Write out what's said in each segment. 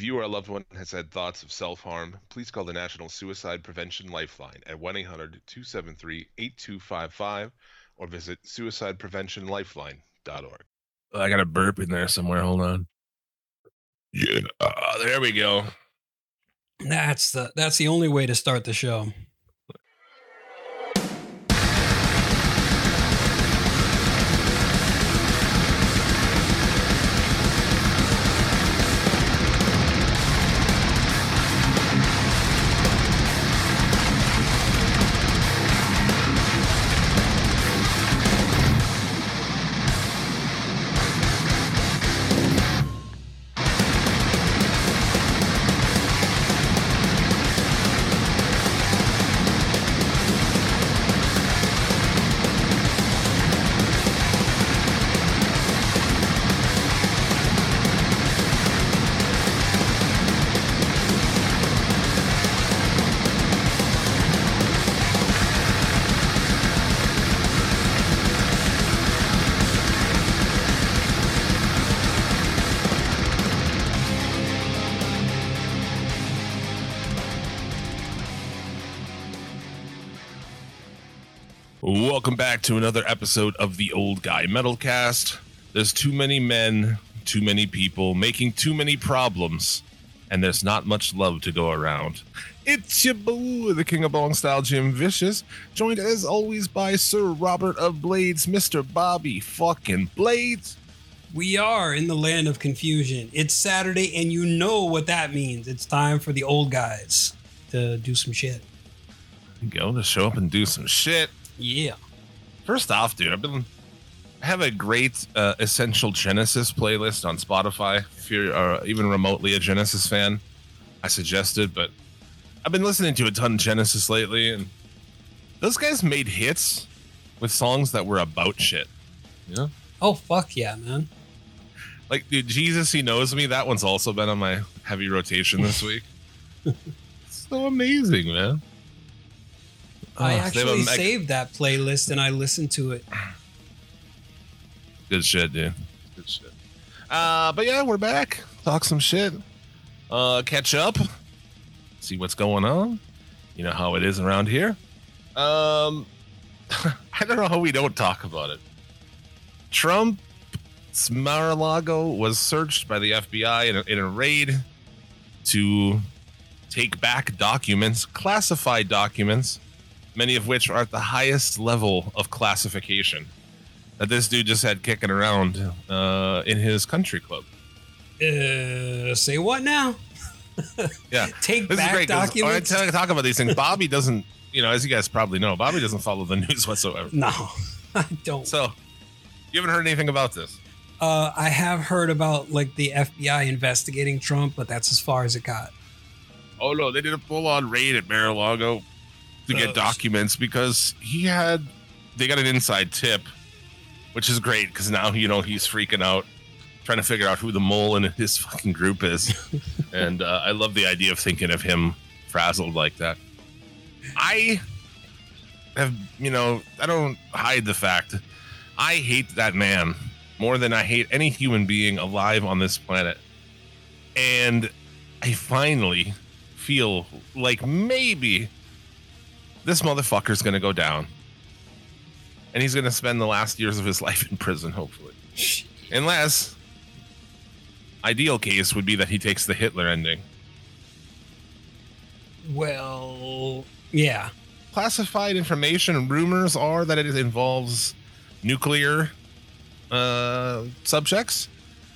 If you or a loved one has had thoughts of self harm, please call the National Suicide Prevention Lifeline at 1 800 273 8255 or visit suicidepreventionlifeline.org. I got a burp in there somewhere. Hold on. Yeah, uh, there we go. That's the that's the only way to start the show. Welcome back to another episode of the Old Guy Metalcast. There's too many men, too many people, making too many problems, and there's not much love to go around. It's your boo, the King of Bong Style, Jim Vicious, joined as always by Sir Robert of Blades, Mr. Bobby fucking Blades. We are in the land of confusion. It's Saturday, and you know what that means. It's time for the old guys to do some shit. Go to show up and do some shit. Yeah. First off, dude, I've been I have a great uh, essential Genesis playlist on Spotify. If you're uh, even remotely a Genesis fan, I suggest it. But I've been listening to a ton of Genesis lately, and those guys made hits with songs that were about shit. Yeah. Oh fuck yeah, man. Like, dude, Jesus, he knows me. That one's also been on my heavy rotation this week. so amazing, man. I actually saved that playlist and I listened to it. Good shit, dude. Good shit. Uh, but yeah, we're back. Talk some shit. Uh, catch up. See what's going on. You know how it is around here. Um, I don't know how we don't talk about it. Trump's Mar-a-Lago was searched by the FBI in a, in a raid to take back documents, classified documents, many of which are at the highest level of classification that this dude just had kicking around uh, in his country club. Uh, say what now? Yeah, Take this is back great. 'cause documents. When I talk about these things, Bobby doesn't, you know, as you guys probably know, Bobby doesn't follow the news whatsoever. No, I don't. So, you haven't heard anything about this? Uh, I have heard about like the FBI investigating Trump, but that's as far as it got. Oh no, they did a full-on raid at Mar-a-Lago to get documents because he had. They got an inside tip, which is great because now you know he's freaking out, trying to figure out who the mole in his fucking group is, and uh, I love the idea of thinking of him frazzled like that. I have, you know, I don't hide the fact I hate that man more than I hate any human being alive on this planet, and I finally feel like maybe this motherfucker's gonna go down. And he's gonna spend the last years of his life in prison, hopefully. Unless ideal case would be that he takes the Hitler ending. Well, yeah. Classified information rumors are that it involves nuclear uh, subjects,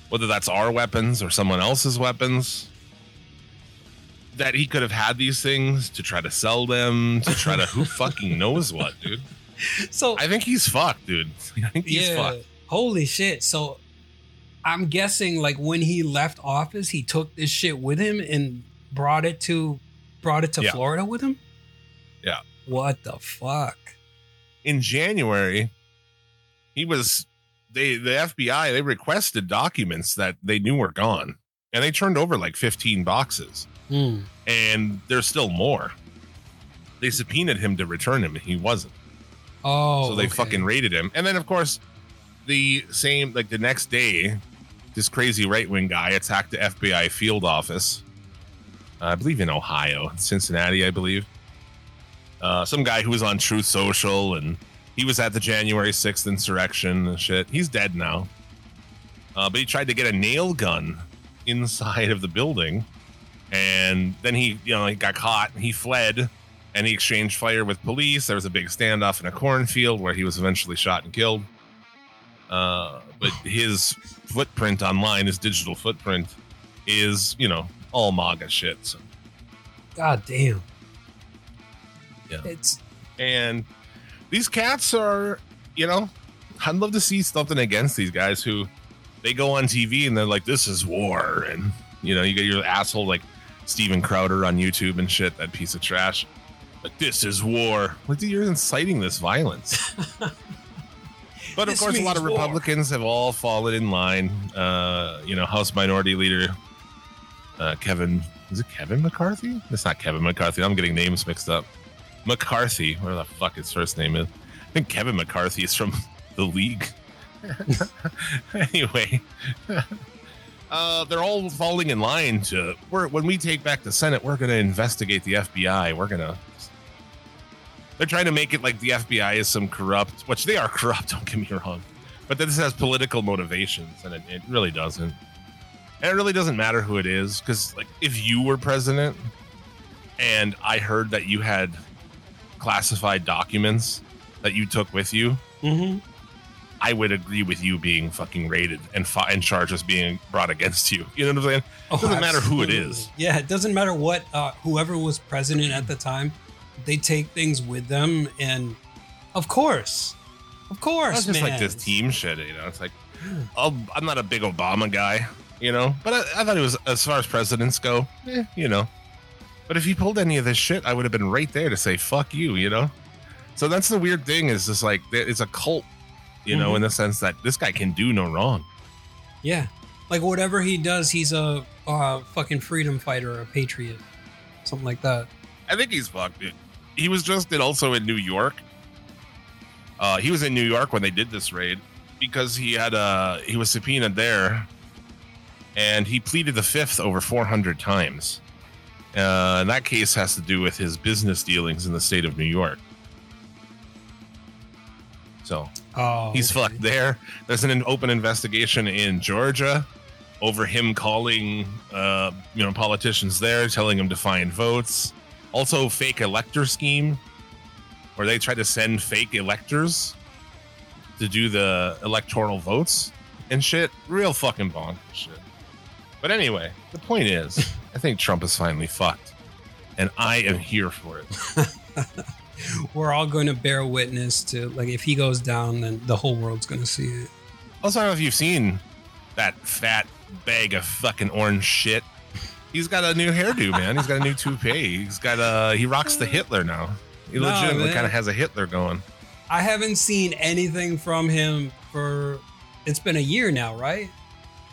whether that's our weapons or someone else's weapons. That he could have had these things to try to sell them, to try to who fucking knows what, dude. So I think he's fucked, dude. I think he's yeah, fucked. holy shit. So I'm guessing like when he left office, he took this shit with him and brought it to brought it to Yeah. Florida with him. Yeah. What the fuck? In January, he was they the FBI they requested documents that they knew were gone, and they turned over like 15 boxes, Hmm. and there's still more. They subpoenaed him to return him, and he wasn't. Oh, so they okay. fucking raided him, and then of course, the same like the next day, this crazy right wing guy attacked the FBI field office. Uh, I believe in Ohio, Cincinnati, I believe. Uh, some guy who was on Truth Social and he was at the January 6th insurrection and shit. He's dead now. Uh, but he tried to get a nail gun inside of the building. And then he, you know, he got caught. He fled and he exchanged fire with police. There was a big standoff in a cornfield where he was eventually shot and killed. Uh, but his footprint online, his digital footprint, is, you know, all MAGA shit. So. God damn. Yeah. It's And these cats are, you know, I'd love to see something against these guys who they go on TV and they're like, this is war. And, you know, you get your asshole like Steven Crowder on YouTube and shit, that piece of trash. Like, this is war. Like, you're inciting this violence. but of This course, a lot of war. Republicans have all fallen in line. Uh, you know, House Minority Leader uh, Kevin, is it Kevin McCarthy? It's not Kevin McCarthy. I'm getting names mixed up. McCarthy, where the fuck his first name is. I think Kevin McCarthy is from the league. anyway, uh, they're all falling in line to. We're, when we take back the Senate, we're going to investigate the FBI. We're going to. They're trying to make it like the FBI is some corrupt, which they are corrupt. Don't get me wrong, but this has political motivations, and it, it really doesn't. And it really doesn't matter who it is, because like if you were president, and I heard that you had classified documents that you took with you, mhm. I would agree with you being fucking raided and fi- and charges being brought against you. You know what I'm saying? Oh, Doesn't matter who it is. Yeah, it doesn't matter what uh, whoever was president at the time. They take things with them, and of course, of course, It's just man. like this team shit. You know, it's like oh, I'm not a big Obama guy, you know, but I, I thought it was as far as presidents go, eh, you know. But if he pulled any of this shit, I would have been right there to say fuck you, you know. So that's the weird thing is just like it's a cult, you know, Mhm. in the sense that this guy can do no wrong. Yeah, like whatever he does, he's a uh, fucking freedom fighter, a patriot, something like that. I think he's fucked. Dude. He was just in, also in New York. Uh, he was in New York when they did this raid because he had uh he was subpoenaed there, and he pleaded the fifth over 400 times. Uh, and that case has to do with his business dealings in the state of New York. So Oh, he's okay. fucked there. There's an open investigation in Georgia over him calling, uh, you know, politicians there, telling them to find votes. Also, fake elector scheme, where they tried to send fake electors to do the electoral votes and shit. Real fucking bonkers shit. But anyway, the point is, I think Trump is finally fucked, and I am here for it. We're all going to bear witness to like if he goes down, then the whole world's going to see it. Also, I don't know if you've seen that fat bag of fucking orange shit. He's got a new hairdo, man. He's got a new toupee. He's got a he rocks the Hitler now. He No, legitimately kind of has a Hitler going. I haven't seen anything from him for it's been a year now, right?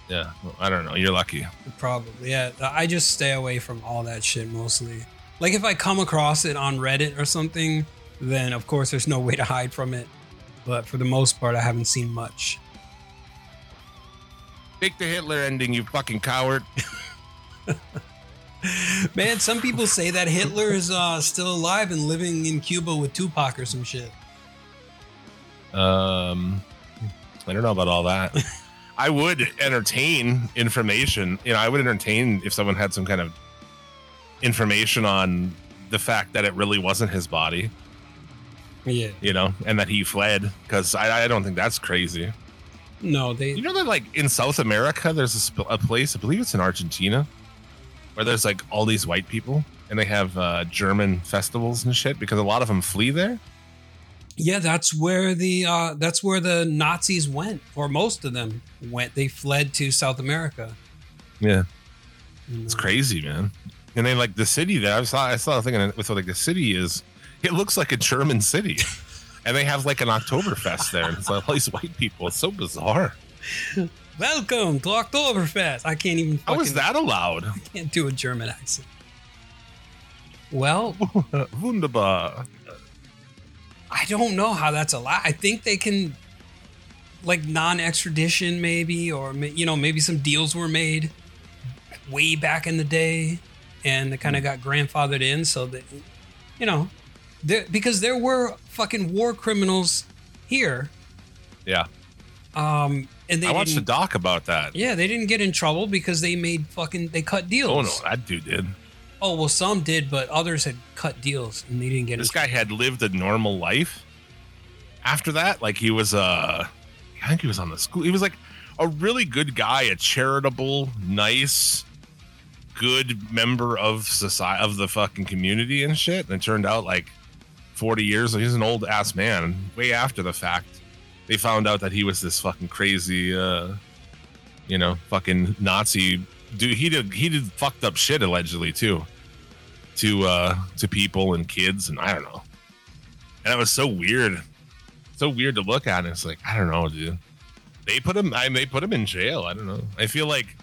Yeah, well, I don't know. You're lucky. Probably. Yeah. I just stay away from all that shit mostly. Like if I come across it on Reddit or something, then of course there's no way to hide from it. But for the most part, I haven't seen much. Take the Hitler ending, you fucking coward. Man, some people say that Hitler is uh, still alive and living in Cuba with Tupac or some shit. Um, I don't know about all that. I would entertain information. You know, I would entertain if someone had some kind of information on the fact that it really wasn't his body. Yeah. you know, and that he fled because I, I don't think that's crazy. No, they. You know that like in South America, there's a, sp- a place I believe it's in Argentina where there's like all these white people and they have uh, German festivals and shit because a lot of them flee there. Yeah, that's where the uh, that's where the Nazis went, or most of them went. They fled to South America. Yeah, You it's crazy, man. And then like the city there, I saw I saw a thing with like the city is it looks like a German city. And they have like an Oktoberfest there, and it's like all these white people. It's so bizarre. Welcome to Oktoberfest. I can't even. How Fucking, is that allowed? I can't do a German accent. Well, Wunderbar. I don't know how that's allowed. I think they can. like non-extradition maybe or you know maybe some deals were made way back in the day and they kind of got grandfathered in so that you know there, because there were fucking war criminals here Yeah. um and they I watched the doc about that. yeah they didn't get in trouble because they made fucking they cut deals Oh no, that dude did. Oh, well some did but others had cut deals and they didn't get in This guy had lived a normal life after that. Like he was uh I think he was on the school. He was like a really good guy, a charitable, nice, good member of society of the fucking community and shit. And it turned out like 40 years, he's an old ass man. Way after the fact, they found out that he was this fucking crazy uh you know, fucking Nazi dude. He did he did fucked up shit allegedly too to uh to people and kids and I don't know. And it was so weird. So weird to look at. And it's like, I don't know, dude. They put him I they put him in jail. I don't know. I feel like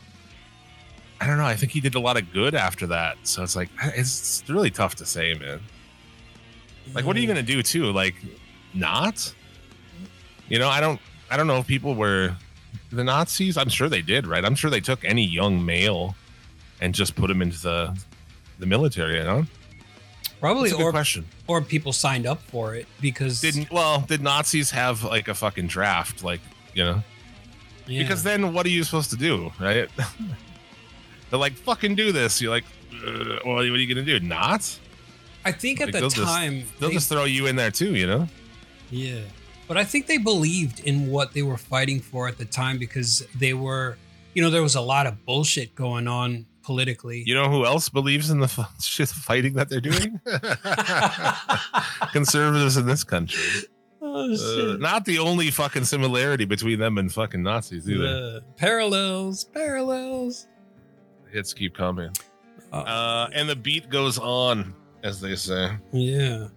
I don't know. I think he did a lot of good after that. So it's like eh, it's really tough to say, man. Like what are you mm. gonna do too? Like not? You know, I don't I don't know if people were the Nazis. I'm sure they did, right? I'm sure they took any young male and just put him into the the military, you know? probably That's a good or question. or people signed up for it because Didn't well, did Nazis have like a fucking draft, like you know? yeah. Because then what are you supposed to do, right? They're like, fucking do this. You're like, uh, well, what are you gonna do? Not? I think at Like, the they'll just- time They'll they- just throw you in there too, you know? Yeah. But I think they believed in what they were fighting for at the time because they were, you know, there was a lot of bullshit going on politically. You know who else believes in the shit fighting that they're doing? Conservatives in this country. oh, Uh, not the only fucking similarity between them and fucking Nazis either. Uh, parallels, parallels. Hits keep coming. Uh, Uh, and the beat goes on, as they say. yeah.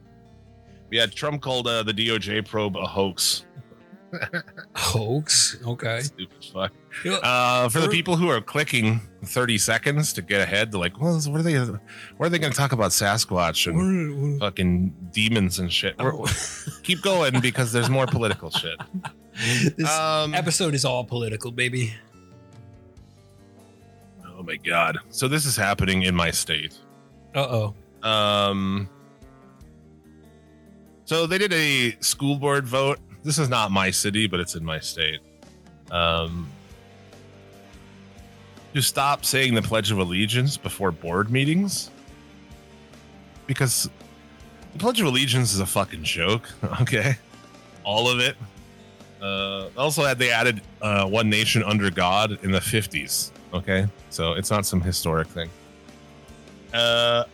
Yeah, Trump called uh, the DOJ probe a hoax. Hoax. Okay. Stupid fuck. Uh, for the people who are clicking 30 seconds to get ahead, they're like, well, what are they? What are they going to talk about Sasquatch and fucking demons and shit? We're- Oh. keep going because there's more political shit. this Um, episode is all political, baby. Oh my god! So this is happening in my state. Uh oh. Um, so they did a school board vote. This is not my city, but it's in my state. Um, to stop saying the Pledge of Allegiance before board meetings because the Pledge of Allegiance is a fucking joke. Okay, all of it. Uh, also, had they added uh, "One Nation Under God" in the fifties. Okay, so it's not some historic thing. Uh,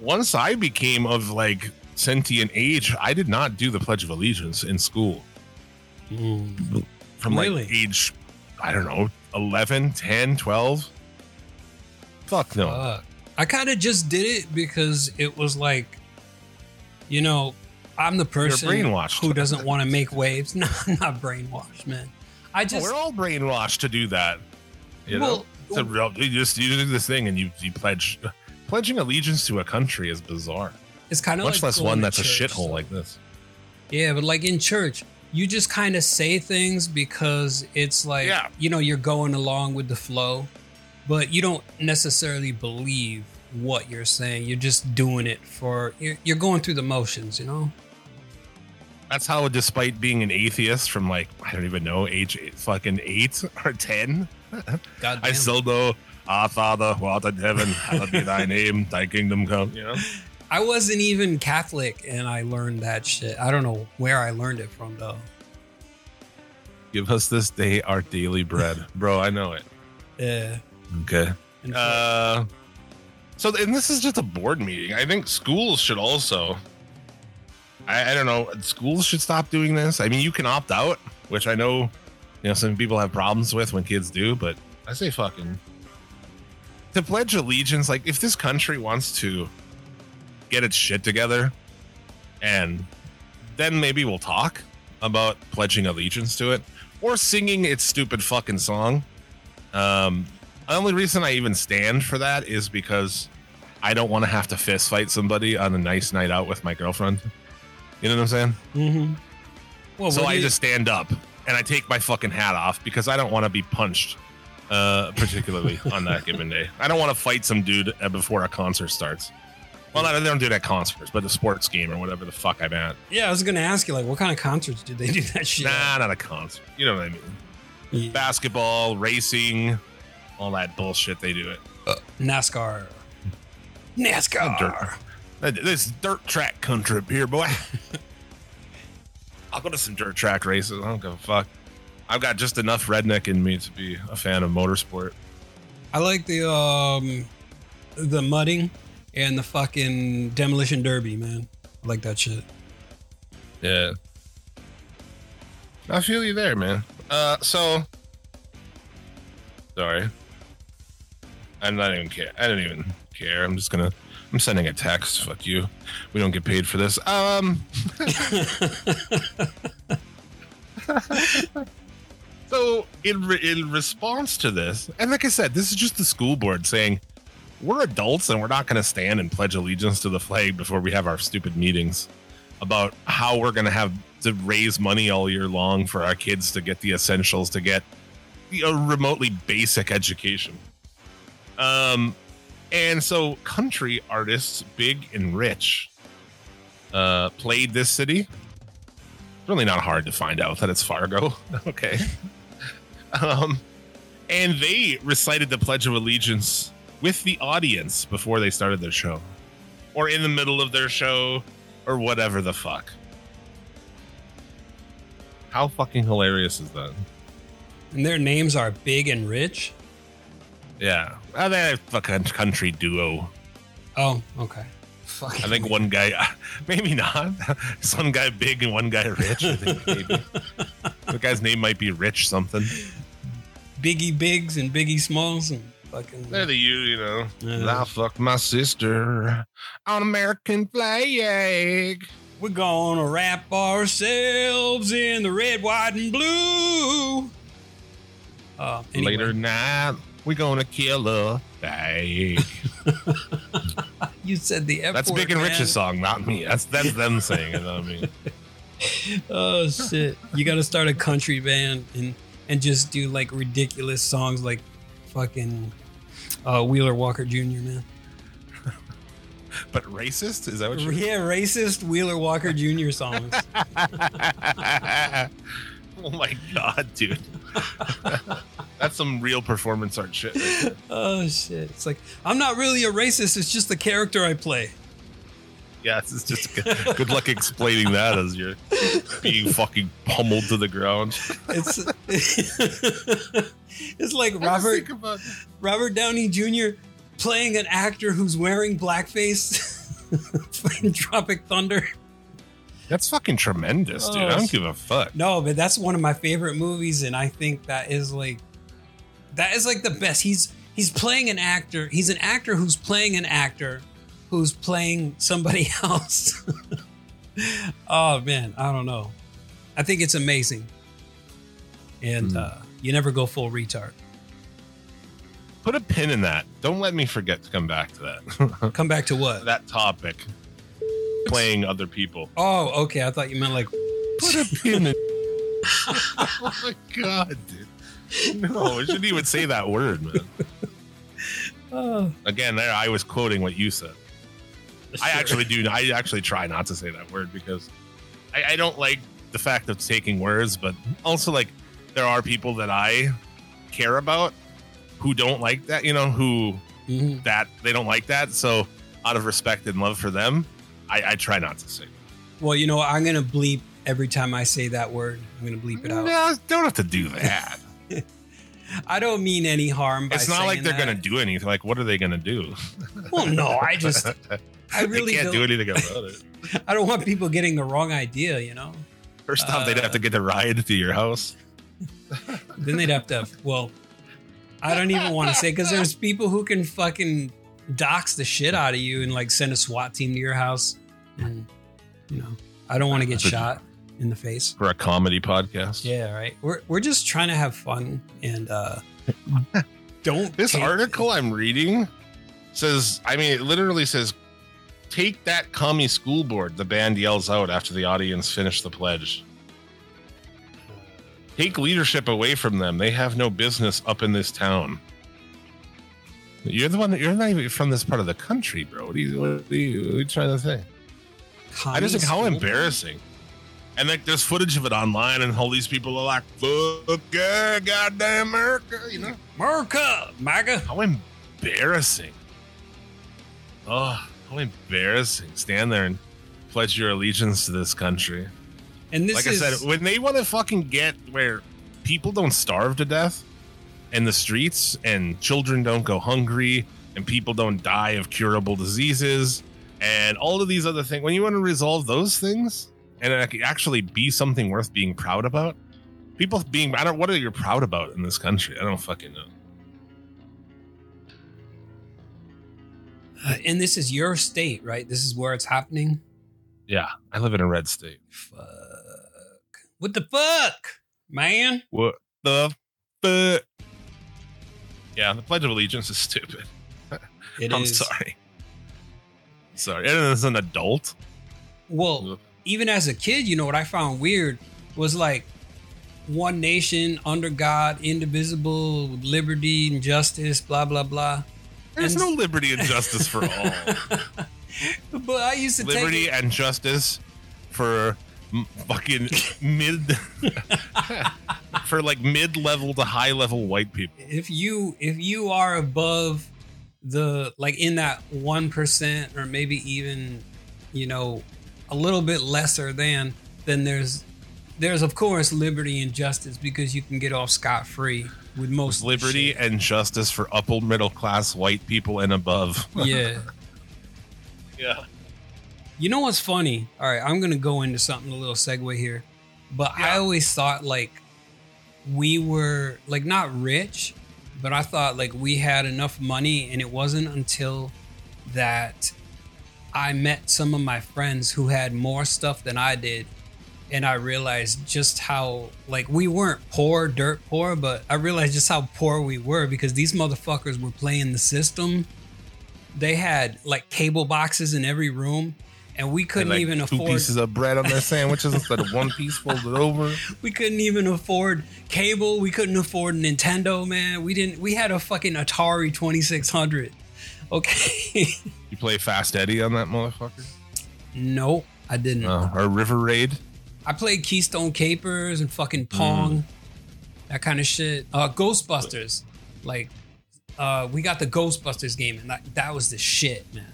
once I became of like sentient age, I did not do the Pledge of Allegiance in school. Mm. From Really? like age, I don't know, 11, 10, 12. Fuck no. Fuck. I kind of just did it because it was like, you know, I'm the person who doesn't want to make waves. No, I'm not brainwashed, man. I No, just we're all brainwashed to do that. You know, Well, it's a real, you just you do this thing and you you pledge pledging allegiance to a country is bizarre. it's kind of Much like less one that's a shithole like this. Yeah, but like in church, you just kind of say things because it's like Yeah. you know you're going along with the flow, but you don't necessarily believe what you're saying. You're just doing it for you're, you're going through the motions, you know. That's how, despite being an atheist from like I don't even know age eight, fucking eight or ten, God I still know Our Father, who art in heaven, hallowed be thy name, thy kingdom come. You know, I wasn't even Catholic, and I learned that shit. I don't know where I learned it from though. give us this day our daily bread, bro. I know it. Yeah. Okay. And Uh, so and this is just a board meeting. I think schools should also. I, I don't know. Schools should stop doing this. I mean, you can opt out, which I know, you know, some people have problems with when kids do. But I say fucking to pledge allegiance. Like, if this country wants to get its shit together, and then maybe we'll talk about pledging allegiance to it or singing its stupid fucking song. Um, the only reason I even stand for that is because I don't want to have to fist fight somebody on a nice night out with my girlfriend. You know what I'm saying? Mm-hmm. Well, so I you- just stand up and I take my fucking hat off because I don't want to be punched, uh, particularly on that given day. I don't want to fight some dude uh, before a concert starts. Well, I don't do that at concerts, but the sports game or whatever the fuck I'm at. Yeah, I was gonna ask you like, what kind of concerts did they do that shit? at? Nah, not a concert. You know what I mean? Yeah. Basketball, racing, all that bullshit. They do it. NASCAR. NASCAR. This dirt track country up here, boy. I'll go to some dirt track races. I don't give a fuck. I've got just enough redneck in me to be a fan of motorsport. I like the um the mudding and the fucking demolition derby, man. I like that shit. Yeah. I feel you there, man. Uh, so sorry. I'm not even care. I don't even care. I'm just gonna. I'm sending a text. Fuck you. We don't get paid for this. Um. so in re- in response to this, and like I said, this is just the school board saying we're adults and we're not going to stand and pledge allegiance to the flag before we have our stupid meetings about how we're going to have to raise money all year long for our kids to get the essentials to get a remotely basic education. Um, and so country artists, big and rich, uh, played this city. It's really not hard to find out that it's Fargo. okay. um, and they recited the Pledge of Allegiance with the audience before they started their show, or in the middle of their show, or whatever the fuck. How fucking hilarious is that? And their names are Big and Rich. Yeah, well, they're a fucking country duo. Oh, okay. Fuck. I think one guy, maybe not. Some guy big and one guy rich. I think maybe. the guy's name might be Rich something. Biggie Bigs and Biggie Smalls and fucking. They're the you, you know. Yeah. I fucked my sister on American flag. We're gonna wrap ourselves in the red, white, and blue. Uh, anyway. Later tonight, we're gonna kill a flag. You said the F That's word, Big and man. Rich's song, not me. That's that's them saying it, not me. Oh shit! You got to start a country band and and just do like ridiculous songs like fucking uh, Wheeler Walker Jr. Man. But racist? Is that what you're Yeah, racist Wheeler Walker Jr. songs. oh my god, dude. That's some real performance art shit. right oh shit! It's like I'm not really a racist. It's just the character I play. Yeah, it's just good, good luck explaining that as you're being fucking pummeled to the ground. It's it's like Robert about- Robert Downey Jr. playing an actor who's wearing blackface. playing Tropic Thunder. That's fucking tremendous, dude. I Oh, don't give a fuck. No, but that's one of my favorite movies, and I think that is like that is like the best. He's he's playing an actor. He's an actor who's playing an actor who's playing somebody else. oh man, I don't know. I think it's amazing, and Hmm. uh, you never go full retard. Put a pin in that. Don't let me forget to come back to that. Come back to what? that topic. Playing other people. Oh, okay. I thought you meant like Put a pin in. oh my god, dude. No, I shouldn't even say that word, man. oh, Again, there I was quoting what you said. I actually do. I actually try not to say that word because I, I don't like the fact of taking words, but also like there are people that I care about who don't like that. You know, who Mhm. that they don't like that. So out of respect and love for them, I, I try not to say. Well, you know. I'm gonna bleep every time I say that word. I'm gonna bleep it out. No, don't have to do that. I don't mean any harm. By it's not like they're gonna do anything. Like, what are they gonna do? Well, no, I just, I really can't don't, do anything about it. I don't want people getting the wrong idea. You know, First off, they'd Uh, have to get a ride to your house. then they'd have to. Well, I don't even want to say because there's people who can fucking dox the shit out of you and like send a SWAT team to your house, and you know, I don't want to get shot in the face. for a comedy podcast. Yeah, right. We're we're just trying to have fun and uh don't This take- article I'm reading says, I mean, it literally says, "Take that, commie school board." The band yells out after the audience finished the pledge. take leadership away from them. They have no business up in this town. You're the one that you're not even from this part of the country, bro. What are you, what are you, what are you trying to say? I just think how embarrassing. And like there's footage of it online, and all these people are like, "Fuck yeah, goddamn America," you know. America, MAGA. How embarrassing! Oh, how embarrassing! Stand there and pledge your allegiance to this country. And this like is I said, when they want to fucking get where people don't starve to death in the streets, and children don't go hungry, and people don't die of curable diseases, and all of these other things, when you want to resolve those things, and it could actually be something worth being proud about, people being, I don't, what are you proud about in this country? I don't fucking know. uh, and this is your state, right? This is where it's happening. Yeah, I live in a red state. Fuck. What the fuck, man? What the fuck? Yeah, the Pledge of Allegiance is stupid. It I'm is- sorry. Sorry. And as an adult, Well, even as a kid, you know what I found weird was like one nation under God, indivisible, liberty and justice, blah blah blah. there's And- no liberty and justice for all. but I used to liberty and justice for fucking mid for like mid-level to high-level white people. if you if you are above the like in that one percent or maybe even you know a little bit lesser than then there's there's of course liberty and justice because you can get off scot free with most of Liberty shit. and justice for upper middle class white people and above. yeah. Yeah. You know what's funny? All right, I'm gonna go into something a little segue here, but I always thought like we were like not rich, but I thought like we had enough money, and it wasn't until that I met some of my friends who had more stuff than I did, and I realized just how like we weren't poor, dirt poor, but I realized just how poor we were because these motherfuckers were playing the system. They had like cable boxes in every room, and we couldn't And, like, even two afford. pieces of bread on their sandwiches instead of one piece folded over. we couldn't even afford cable. We couldn't afford Nintendo, man. We didn't. We had a fucking Atari Twenty Six Hundred. Okay. You play Fast Eddie on that motherfucker? No, I didn't. Uh, or River Raid? I played Keystone Kapers and fucking Pong, that kind of shit. Uh, Ghostbusters, like, uh, we got the Ghostbusters game, and that, that was the shit, man.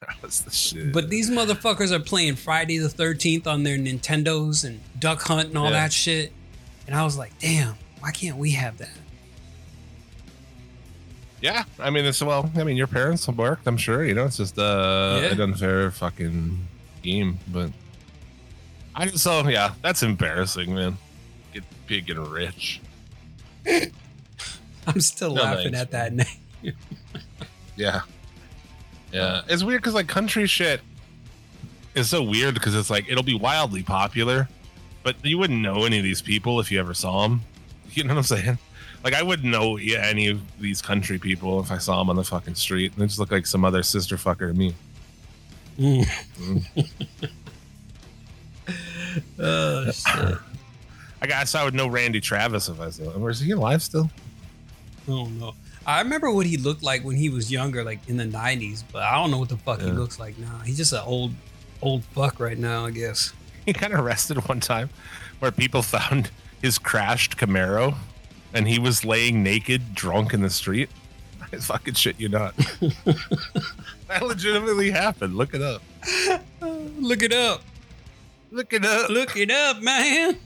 That was the shit. But these motherfuckers are playing Friday the Thirteenth on their Nintendos and Duck Hunt and all Yeah. that shit, and I was like, damn, why can't we have that? Yeah, I mean, it's well. I mean, your parents worked. I'm sure. You know, it's just uh, Yeah. an unfair fucking game. But I just so yeah, that's embarrassing, man. Get big and rich. I'm still No, laughing thanks, at that name. Yeah, yeah. It's weird because like country shit is so weird because it's like it'll be wildly popular, but you wouldn't know any of these people if you ever saw them. You know what I'm saying? Like I wouldn't know yeah, any of these country people if I saw them on the fucking street. They just look like some other sister fucker to me. Mm. oh shit! I guess I would know Randy Travis if I saw him. Where's he alive still? Oh no! I remember what he looked like when he was younger, like in the '90s, but I don't know what the fuck he looks like now. He's just an old, old fuck right now, I guess. He got arrested one time where people found his crashed Camaro and he was laying naked, drunk in the street. I fucking shit you not. that legitimately happened. Look it up. Look it up. Look it up. Look it up, man.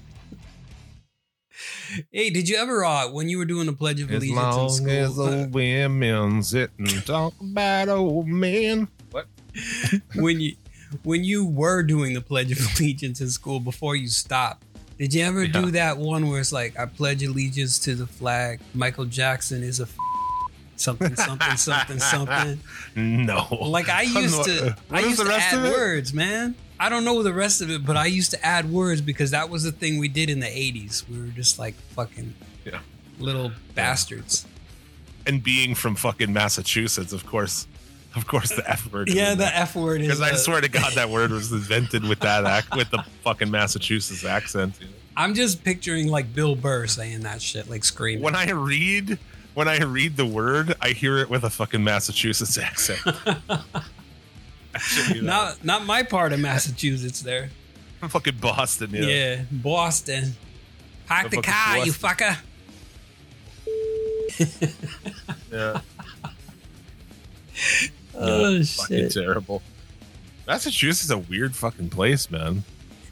Hey, did you ever uh when you were doing the Pledge of As Allegiance in long school? as old women sit and talk about old men. What? when you when you were doing the Pledge of Allegiance in school before you stopped, did you ever Yeah. do that one where it's like I pledge allegiance to the flag? Michael Jackson is a f- something something something something. No. Like I used to, What I used the to add words, man. I don't know the rest of it, but I used to add words because that was the thing we did in the '80s. We were just like fucking Yeah. little bastards. And being from fucking Massachusetts, of course. Of course, the F word. Yeah, the. F word is. Because I swear to God, that word was invented with that act, with the fucking Massachusetts accent. you know? I'm just picturing like Bill Burr saying that shit, like screaming. When I read when I read the word, I hear it with a fucking Massachusetts accent. Not not my part of Massachusetts there. I'm fucking Boston, yeah. Yeah, Boston. Park the car, you fucker. yeah. Oh Fucking terrible. Massachusetts is a weird fucking place, man.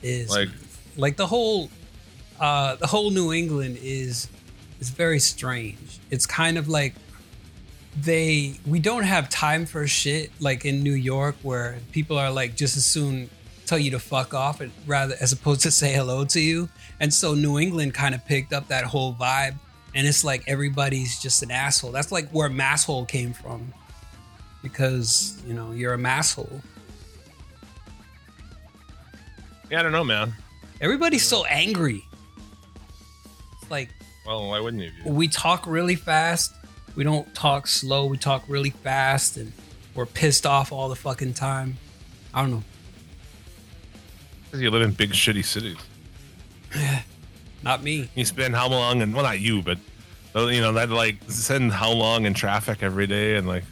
is Like- like the whole uh the whole New England is is very strange. It's kind of like they we don't have time for shit like in New York where people are like just as soon tell you to fuck off and rather as opposed to say hello to you. And so New England kind of picked up that whole vibe and it's like everybody's just an asshole. That's like where masshole came from. Because, you know, you're a masshole. Yeah, I don't know, man. Everybody's so angry. It's like Well, why wouldn't you? we talk really fast. We don't talk slow. We talk really fast, and we're pissed off all the fucking time. I don't know. 'Cause You live in big shitty cities. Yeah, not me. You spend how long and well, not you, but uh, you know that like spend how long in traffic every day and like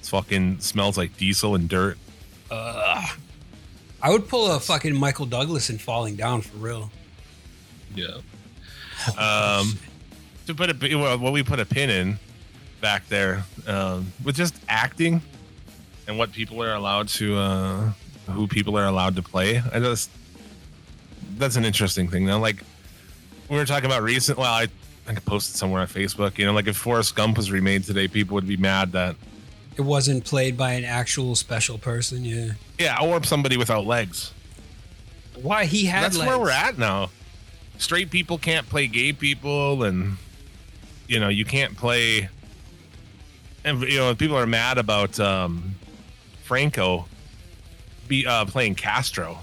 it's fucking smells like diesel and dirt. Ugh. I would pull a fucking Michael Douglas and falling down for real. Yeah. Um, to put a well, what we put a pin in back there um, with just acting and what people are allowed to, uh, who people are allowed to play. I just that's an interesting thing. Now, like we were talking about recent. Well, I I think I posted somewhere on Facebook. You know, like if Forrest Gump was remade today, people would be mad that It wasn't played by an actual special person. Yeah. yeah, or somebody without legs. Why he had That's legs. where we're at now. Straight people can't play gay people, and you know you can't play. And you know people are mad about um, Franco be uh, playing Castro.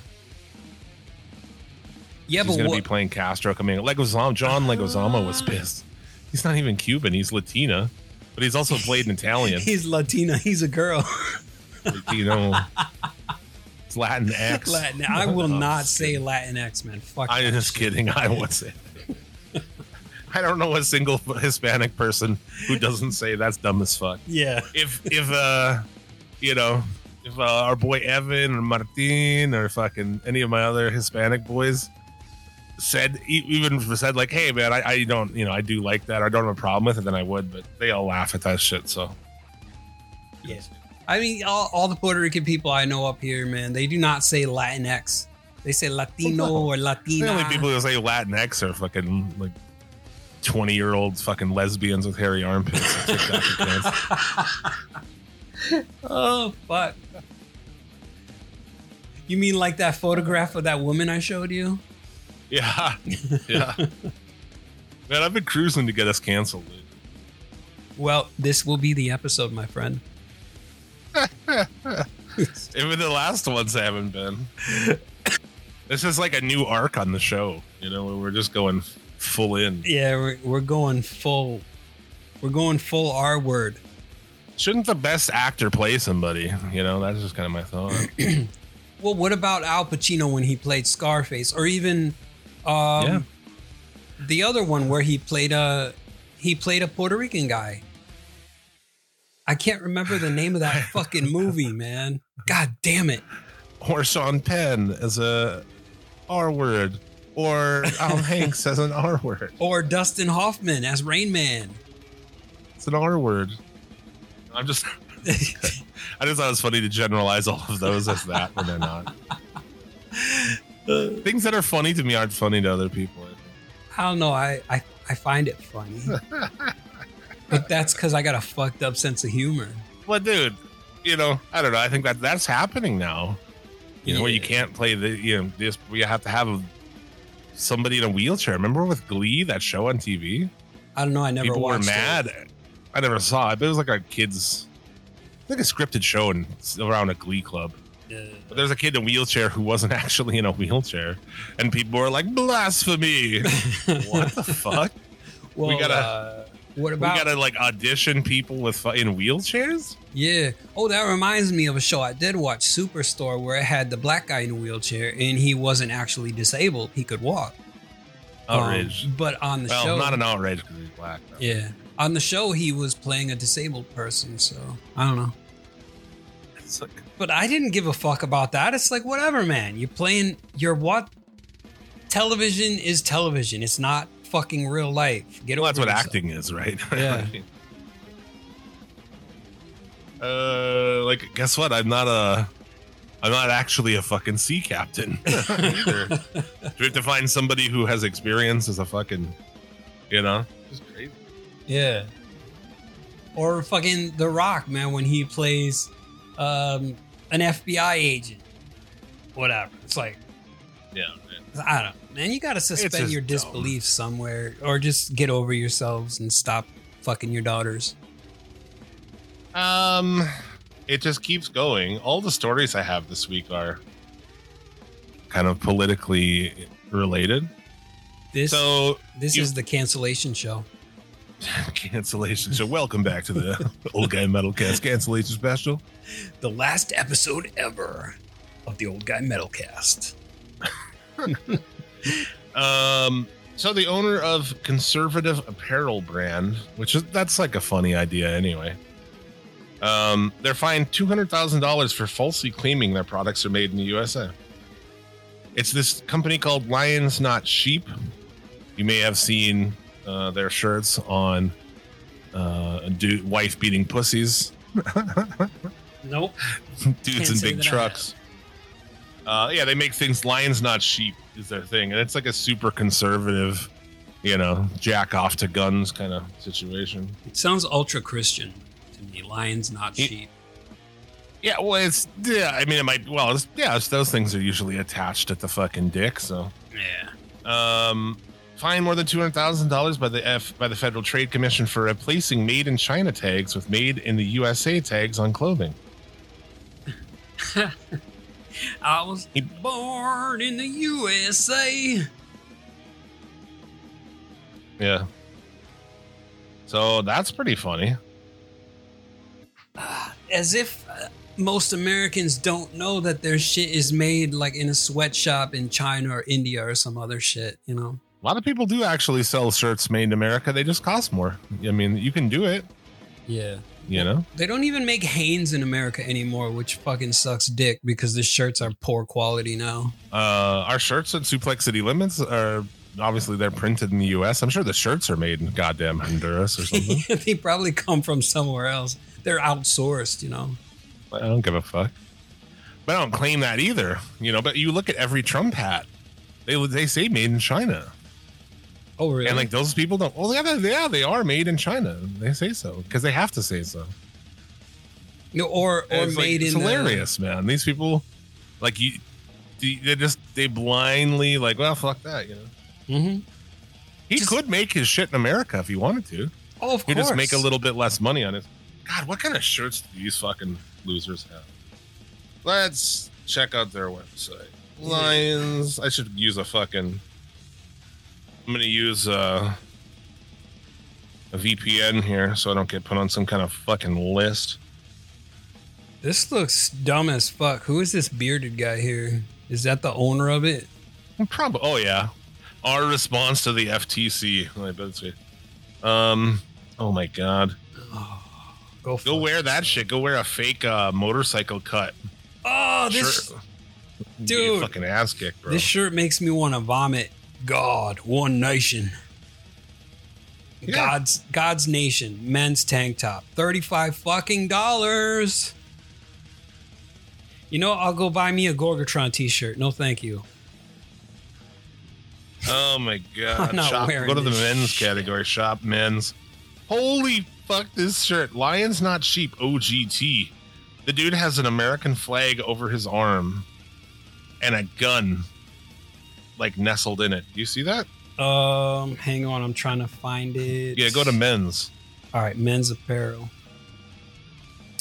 Yeah, He's but going to what, be playing Castro coming. Leguizamo, John Leguizamo was pissed. He's not even Cuban. He's Latina, but he's also played in Italian. he's Latina. He's a girl. Latino. It's Latin X. Latin. I will I'm not say Latin Latinx, man. Fuck. I'm just kidding. I would say. I don't know a single Hispanic person who doesn't say that's dumb as fuck. Yeah. If if uh, you know, if uh, our boy Evan or Martin or fucking any of my other Hispanic boys said even said like, hey man, I, I don't you know I do like that. I don't have a problem with it, then I would. But they all laugh at that shit. So Yeah. I mean, all, all the Puerto Rican people I know up here, man, they do not say Latinx. They say Latino or the Latina. only people who say Latinx are fucking like. 20 year old fucking lesbians with hairy armpits. and TikTok accounts. oh, fuck. You mean like that photograph of that woman I showed you? Yeah. Yeah. Man, I've been cruising to get us canceled. dude. Well, this will be the episode, my friend. Even the last ones haven't been. This is like a new arc on the show, you know, where we're just going full in. Yeah, we're, we're going full. We're going full R word. Shouldn't the best actor play somebody? You know, that's just kind of my thought. Well, what about Al Pacino when he played Scarface, or even um, Yeah. the other one where he played a he played a Puerto Rican guy. I can't remember the name of that fucking movie, man. God damn it! or Sean Penn as a R word, or Al Hanks as an R word. Or Dustin Hoffman as Rain Man. It's an R word. I'm just, I just thought it was funny to generalize all of those as that when they're not. Things that are funny to me aren't funny to other people. I think. I don't know. I I, I find it funny, but that's because I got a fucked up sense of humor. Well, dude, you know, I don't know. I think that that's happening now. You know, where you can't play the, you know, this, we have to have somebody in a wheelchair. Remember with Glee, that show on TV? I don't know. I never People were mad. It. I never saw it, but it was like a kid's, like a scripted show in, around a Glee club. But there's a kid in a wheelchair who wasn't actually in a wheelchair, and people were like, blasphemy. what the fuck? Well, gotta- uh, What We gotta like audition people with in wheelchairs. Yeah. Oh, that reminds me of a show I did watch, Superstore, where it had the black guy in a wheelchair and he wasn't actually disabled. He could walk. Um, Outrage. but on the well, show, not an outrage because he's black. though. yeah, on the show he was playing a disabled person. So I don't know. It's like, But I didn't give a fuck about that. It's like whatever, man. You're playing. You're what? Television is television. It's not fucking real life. Get well, that's what yourself. acting is, right? Yeah. Uh, like, guess what? I'm not a. I'm not actually a fucking sea captain either. Do we have to find somebody who has experience as a fucking, you know? Just crazy. Yeah. Or fucking The Rock, man, when he plays um, an FBI agent. Whatever. It's like, Yeah. I don't. Man, you got to suspend just your dumb. disbelief somewhere or just get over yourselves and stop fucking your daughters. Um, it just keeps going. All the stories I have this week are kind of politically related. This So this you- is the cancellation show. cancellation. So welcome back to the old guy metalcast cancellation special. The last episode ever of the Old Guy Metalcast. Um, so the owner of conservative apparel brand, which is that's like a funny idea anyway. Um, they're fined two hundred thousand dollars for falsely claiming their products are made in the USA. It's this company called Lions Not Sheep. You may have seen uh, their shirts on uh, dude, wife beating pussies Nope. dudes Can't in big trucks. Uh, yeah, they make things lions, not sheep, is their thing, and it's like a super conservative, you know, jack off to guns kind of situation. It sounds ultra Christian me. Lions, not sheep. Yeah, well, it's yeah. I mean, it might. Well, it's, yeah, it's, those things are usually attached at the fucking dick. So, Yeah. um, fine more than two hundred thousand dollars by the F by the Federal Trade Commission for replacing "Made in China" tags with "Made in the USA" tags on clothing. I was born in the USA. Yeah. So that's pretty funny. As if uh, most Americans don't know that their shit is made like in a sweatshop in China or India or some other shit, you know? A lot of people do actually sell shirts made in America. They just cost more. I mean, you can do it, Yeah. you know? They don't even make Hanes in America anymore, which fucking sucks dick because the shirts are poor quality now. Uh, our shirts at Suplex City Limits are obviously they're printed in the US. I'm sure the shirts are made in goddamn Honduras or something. they probably come from somewhere else. They're outsourced, you know? I don't give a fuck. But I don't claim that either, you know. But you look at every Trump hat, they they say made in China, Oh, really? and like those people don't. Well, yeah, they, yeah, they are made in China. They say so because they have to say so. No, or or it's, like, made it's in the- hilarious, man. These people, like you, they just they blindly like, well, fuck that, you know. Mhm. He Just- could make his shit in America if he wanted to. Oh, of course. He course. just make a little bit less money on it. God, what kind of shirts do these fucking losers have? Let's check out their website. Lions. I should use a fucking. I'm gonna use uh, a VPN here so I don't get put on some kind of fucking list. This looks dumb as fuck. Who is this bearded guy here? Is that the owner of it? Probably. Oh yeah. Our response to the FTC. I bet it's Um. Oh my god. Go Go wear that yourself. shit. Go wear a fake uh, motorcycle cut. Oh, this shirt. dude. Fucking ass kicked, bro. this shirt makes me want to vomit. God, one nation. Yeah. God's God's nation, men's tank top, thirty five fucking dollars. You know, I'll go buy me a Gorgatron t-shirt. No, thank you. oh my god. I'm not shop, wearing go to the men's shit. category. Shop men's. Holy fuck! This shirt. Lions not sheep. OGT. The dude has an American flag over his arm and a gun, like nestled in it. Do you see that? Um, hang on, I'm trying to find it. Yeah. Go to men's. All right, men's apparel.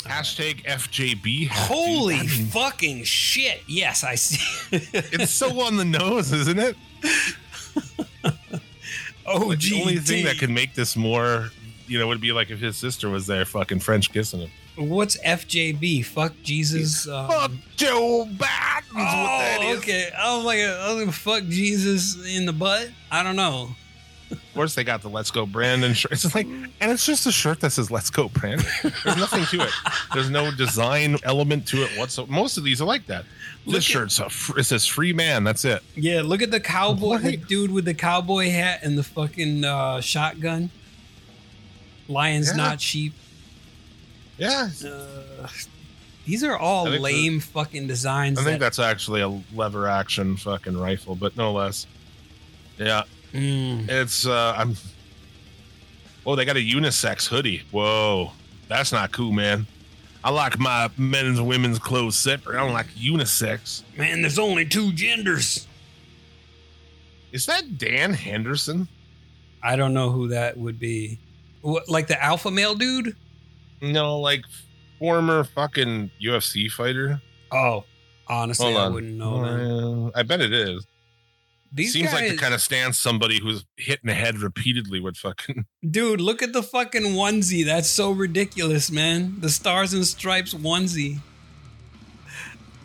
Hashtag FJB. Holy I mean, fucking shit! Yes, I see. it's so on the nose, isn't it? oh, the only thing that could make this more you know, would be like if his sister was there, fucking French kissing him. What's FJB? Fuck Jesus. Um, Fuck Joe Biden. is what that oh, okay. I was like, I was like, fuck Jesus in the butt. I don't know. Of course, they got the "Let's Go Brandon" shirt. It's like, and it's just a shirt that says "Let's Go Brandon." There's nothing to it. There's no design element to it whatsoever. Most of these are like that. Look This at- shirt's a fr- it says "Free Man." That's it. Yeah, look at the cowboy, the dude with the cowboy hat and the fucking uh, shotgun. Lions, Yeah. not sheep. Yeah, Uh, these are all lame fucking designs. I think that- that's actually a lever action fucking rifle, but no less. Yeah, Mm. it's uh I'm Oh, they got a unisex hoodie. Whoa. That's not cool, man. I like my men's and women's clothes separate. I don't like unisex. Man, there's only two genders. Is that Dan Henderson? I don't know who that would be. What, like the alpha male dude? No, like former fucking UFC fighter. Oh, honestly, Hold I on. wouldn't know. man. Uh, I bet it is. These Seems guys, like the kind of stance somebody who's hit in the head repeatedly would fucking. dude. Look at the fucking onesie. That's so ridiculous, man. The stars and stripes onesie,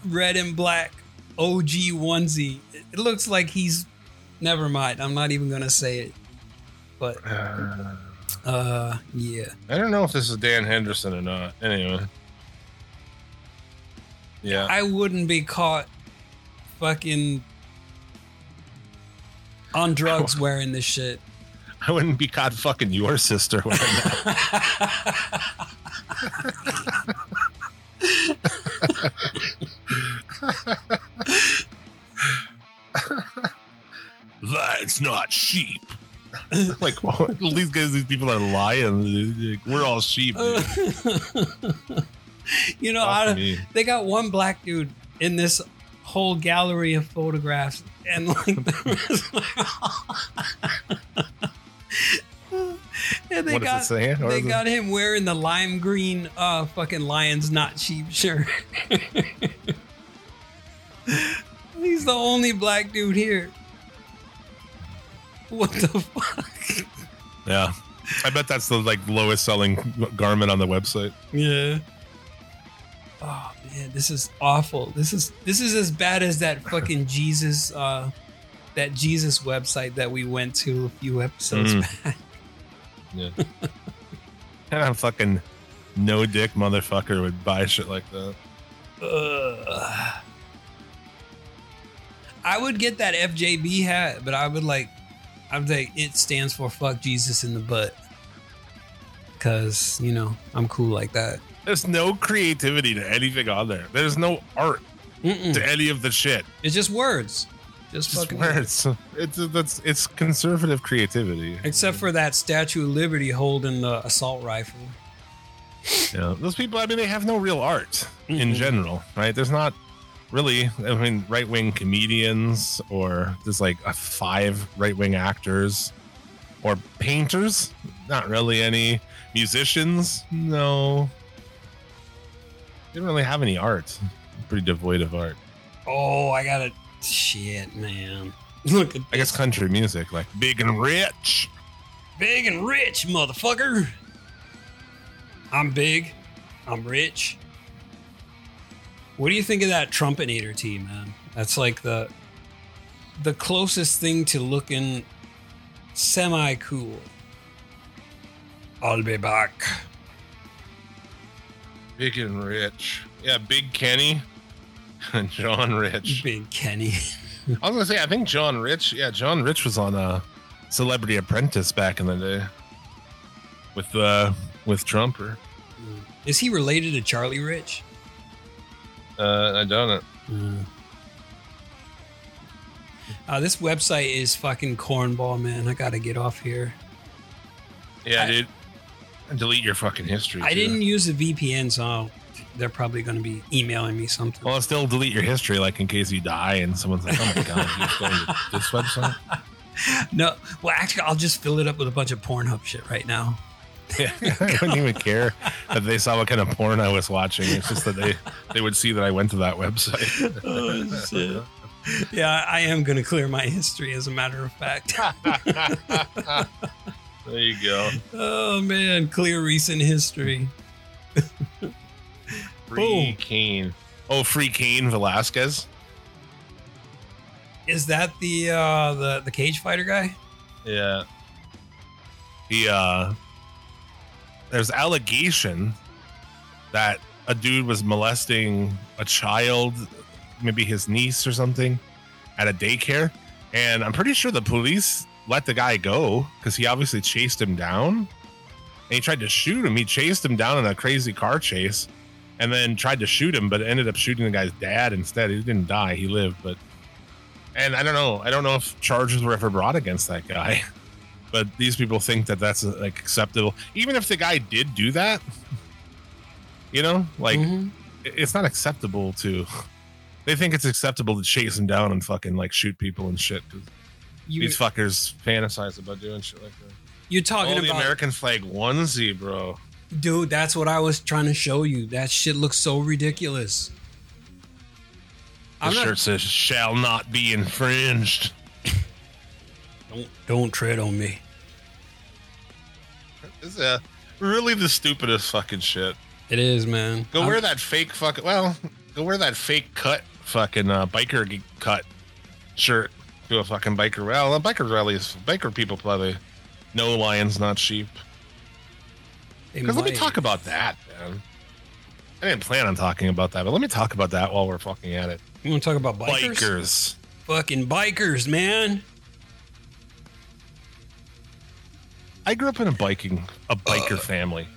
red and black, OG onesie. It looks like he's. Never mind. I'm not even gonna say it. But Uh, uh, yeah. I don't know if this is Dan Henderson or not. Anyway. Yeah. I wouldn't be caught fucking on drugs wearing this shit. I wouldn't be caught fucking your sister wearing that. That's not sheep. like well, these guys, these people are. Like, We're all sheep. you know, I, they got one black dude in this whole gallery of photographs, and like, and they What got they it? got him wearing the lime green uh fucking lions not sheep shirt. He's the only black dude here. What the fuck? Yeah, I bet that's the like lowest selling garment on the website. Yeah. Oh man, this is awful. This is this is as bad as that fucking Jesus uh that Jesus website that we went to a few episodes Mm. back. Yeah. kind of fucking no dick motherfucker would buy shit like that. Ugh. I would get that FJB hat, but I would like I would like it stands for fuck Jesus in the butt. Cause, you know, I'm cool like that. There's no creativity to anything on there. There's no art Mm-mm. to any of the shit. It's just words. Just, Just fucking words. It's that's it's conservative creativity. Except for that Statue of Liberty holding the assault rifle. Yeah, those people. I mean, they have no real art in Mhm. general, right? There's not really. I mean, right wing comedians, or there's like a five right wing actors, or painters. Not really any musicians. No, don't really have any art. Pretty devoid of art. Oh, I got it. Shit, man. Look at I guess country music, like big and rich. big and rich, motherfucker. I'm big. I'm rich. What do you think of that Trumpinator team, man? That's like the the closest thing to looking semi cool. I'll be back. Big and rich. Yeah, Big Kenny and John Rich. Big Kenny. I was gonna say, I think John Rich. Yeah, John Rich was on a Celebrity Apprentice back in the day with uh with Trumper. Is he related to Charlie Rich? Uh, I don't. Mm. Uh, this website is fucking cornball, man. I gotta get off here. Yeah, I- dude. Delete your fucking history. I too. didn't use a VPN, so they're probably gonna be emailing me something. Well, still delete your history, like in case you die and someone's like, "Oh my god, you're going to this website." No, well, actually, I'll just fill it up with a bunch of Pornhub shit right now. Yeah, I wouldn't even care that they saw what kind of porn I was watching. It's just that they they would see that I went to that website. Oh, shit. Yeah, I am gonna clear my history, as a matter of fact. There you go. Oh man, clear recent history. Free Boom. Cain. Oh, free Cain Velasquez. Is that the uh the the cage fighter guy? Yeah. He uh there's allegation that a dude was molesting a child, maybe his niece or something, at a daycare. And I'm pretty sure the police let the guy go because he obviously chased him down. And he tried to shoot him. He chased him down in a crazy car chase and then tried to shoot him, but ended up shooting the guy's dad instead. He didn't die, he lived, but and I don't know. I don't know if charges were ever brought against that guy, but these people think that that's like acceptable. Even if the guy did do that, you know, like Mhm. it's not acceptable to. They think it's acceptable to chase him down and fucking like shoot people and shit. 'cause you, these fuckers fantasize about doing shit like that. you're talking Oh, the about American flag onesie, bro. dude. That's what I was trying to show you. That shit looks so ridiculous. The I'm not- shirt says "shall not be infringed." Don't don't tread on me. It's uh, really the stupidest fucking shit. It is, man. Go I'm- wear that fake fucking well. Go wear that fake cut fucking uh, biker cut shirt to a fucking biker. Well, a biker rallies, biker people probably no lions, not sheep. Because let me talk about that, man. I didn't plan on talking about that, but let me talk about that while we're fucking at it. You want to talk about bikers? Bikers. Fucking bikers, man. I grew up in a biking a biker family.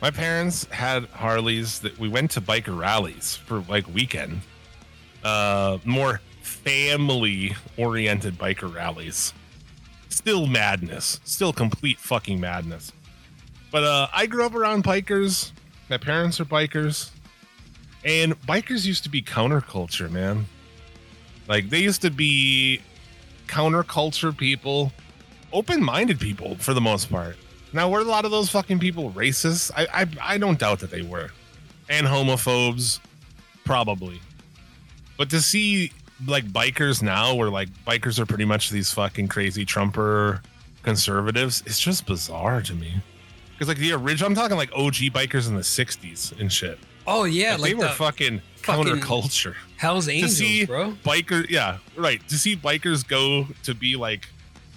My parents had Harleys that we went to biker rallies for like weekend. Uh more family oriented biker rallies. Still madness. Still complete fucking madness. But uh I grew up around bikers. My parents are bikers. And bikers used to be counterculture, man. Like they used to be counterculture people open-minded people for the most part. Now, were a lot of those fucking people racist? I, I I don't doubt that they were, and homophobes, probably. But to see like bikers now, where like bikers are pretty much these fucking crazy Trumper conservatives, it's just bizarre to me. Because like the original, I'm talking like OG bikers in the '60s and shit. Oh yeah, Like, like, they were the fucking, fucking- counterculture Hell's Angels, see bro. biker yeah right to see bikers go to be like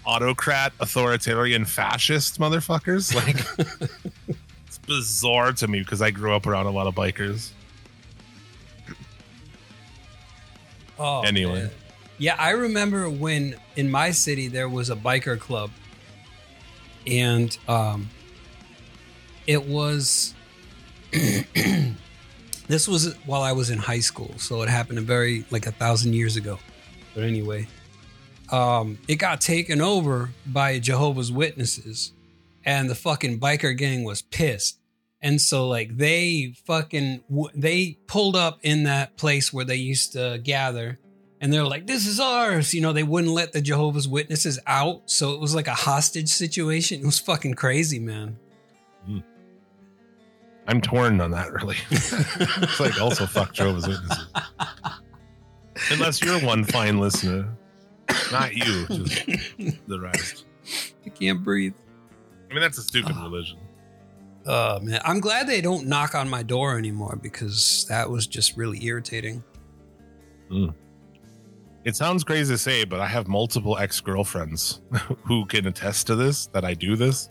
autocrat authoritarian fascist motherfuckers like it's bizarre to me because i grew up around a lot of bikers Oh, Anyway. man. Yeah, I remember when in my city there was a biker club, and um, it was. this was while I was in high school, so it happened a very like a thousand years ago. But anyway, um, it got taken over by Jehovah's Witnesses, and the fucking biker gang was pissed. And so, like, they fucking they pulled up in that place where they used to gather, and they're like, "This is ours." You know, they wouldn't let the Jehovah's Witnesses out, so it was like a hostage situation. It was fucking crazy, man. i'm torn on that really it's like also fuck jehovah's witnesses unless you're one fine listener not you just the rest I can't breathe. i mean that's a stupid Ah. religion Oh man, I'm glad they don't knock on my door anymore because that was just really irritating. It sounds crazy to say, but I have multiple ex girlfriends who can attest to this that I do this.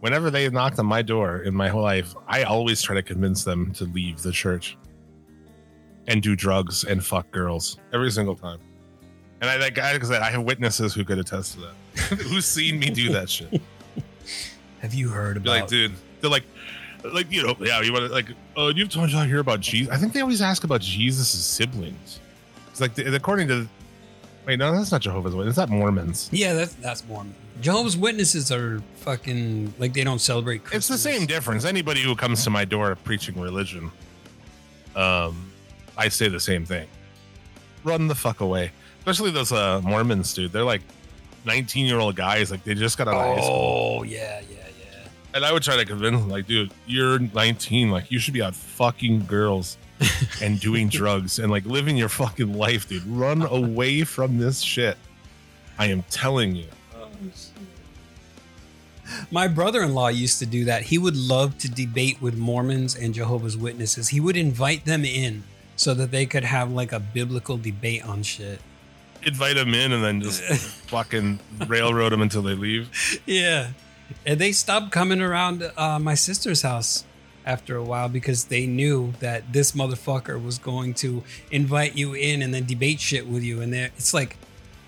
Whenever they knocked on my door in my whole life, I always try to convince them to leave the church and do drugs and fuck girls every single time. And I, like I said, I have witnesses who could attest to that, who's seen me do that shit. Have you heard about? like, dude, they're like, like you know, yeah, you want to like, uh, you've told you hear about Jesus. I think they always ask about Jesus' siblings. It's like the- according to, wait, no, that's not Jehovah's Witness. That's Mormons. yeah, that's that's Mormon. Jehovah's Witnesses are fucking like they don't celebrate. Christmas. It's the same difference. Anybody who comes to my door preaching religion, um, I say the same thing. Run the fuck away. Especially those uh, Mormons, dude. They're like 19 year old guys. Like they just got out of high school. Oh yeah, yeah, yeah. And I would try to convince them, like, dude, you're 19. Like, you should be out fucking girls and doing drugs and like living your fucking life, dude. Run away from this shit. I am telling you. My brother-in-law used to do that. He would love to debate with Mormons and Jehovah's Witnesses. He would invite them in so that they could have like a biblical debate on shit. Invite them in and then just fucking railroad them until they leave. Yeah. And they stopped coming around uh, my sister's house after a while because they knew that this motherfucker was going to invite you in and then debate shit with you. And they're, it's like,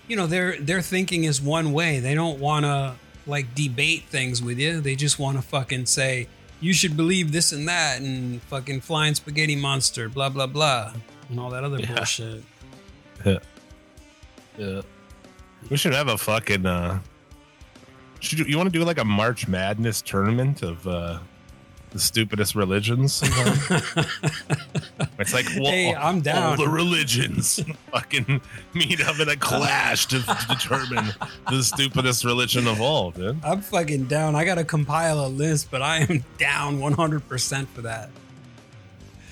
you know, their their thinking is one way. They don't want to like debate things with you. They just want to fucking say you should believe this and that and fucking flying spaghetti monster, blah blah blah, and all that other Yeah. bullshit. Yeah. We should have a fucking uh should you, you want to do like a March Madness tournament of uh the stupidest religions it's like well, Hey, I'm all down. the religions fucking meet up in a clash to, to determine the stupidest religion of all, dude. I'm fucking down. I gotta compile a list, but I am down 100% for that.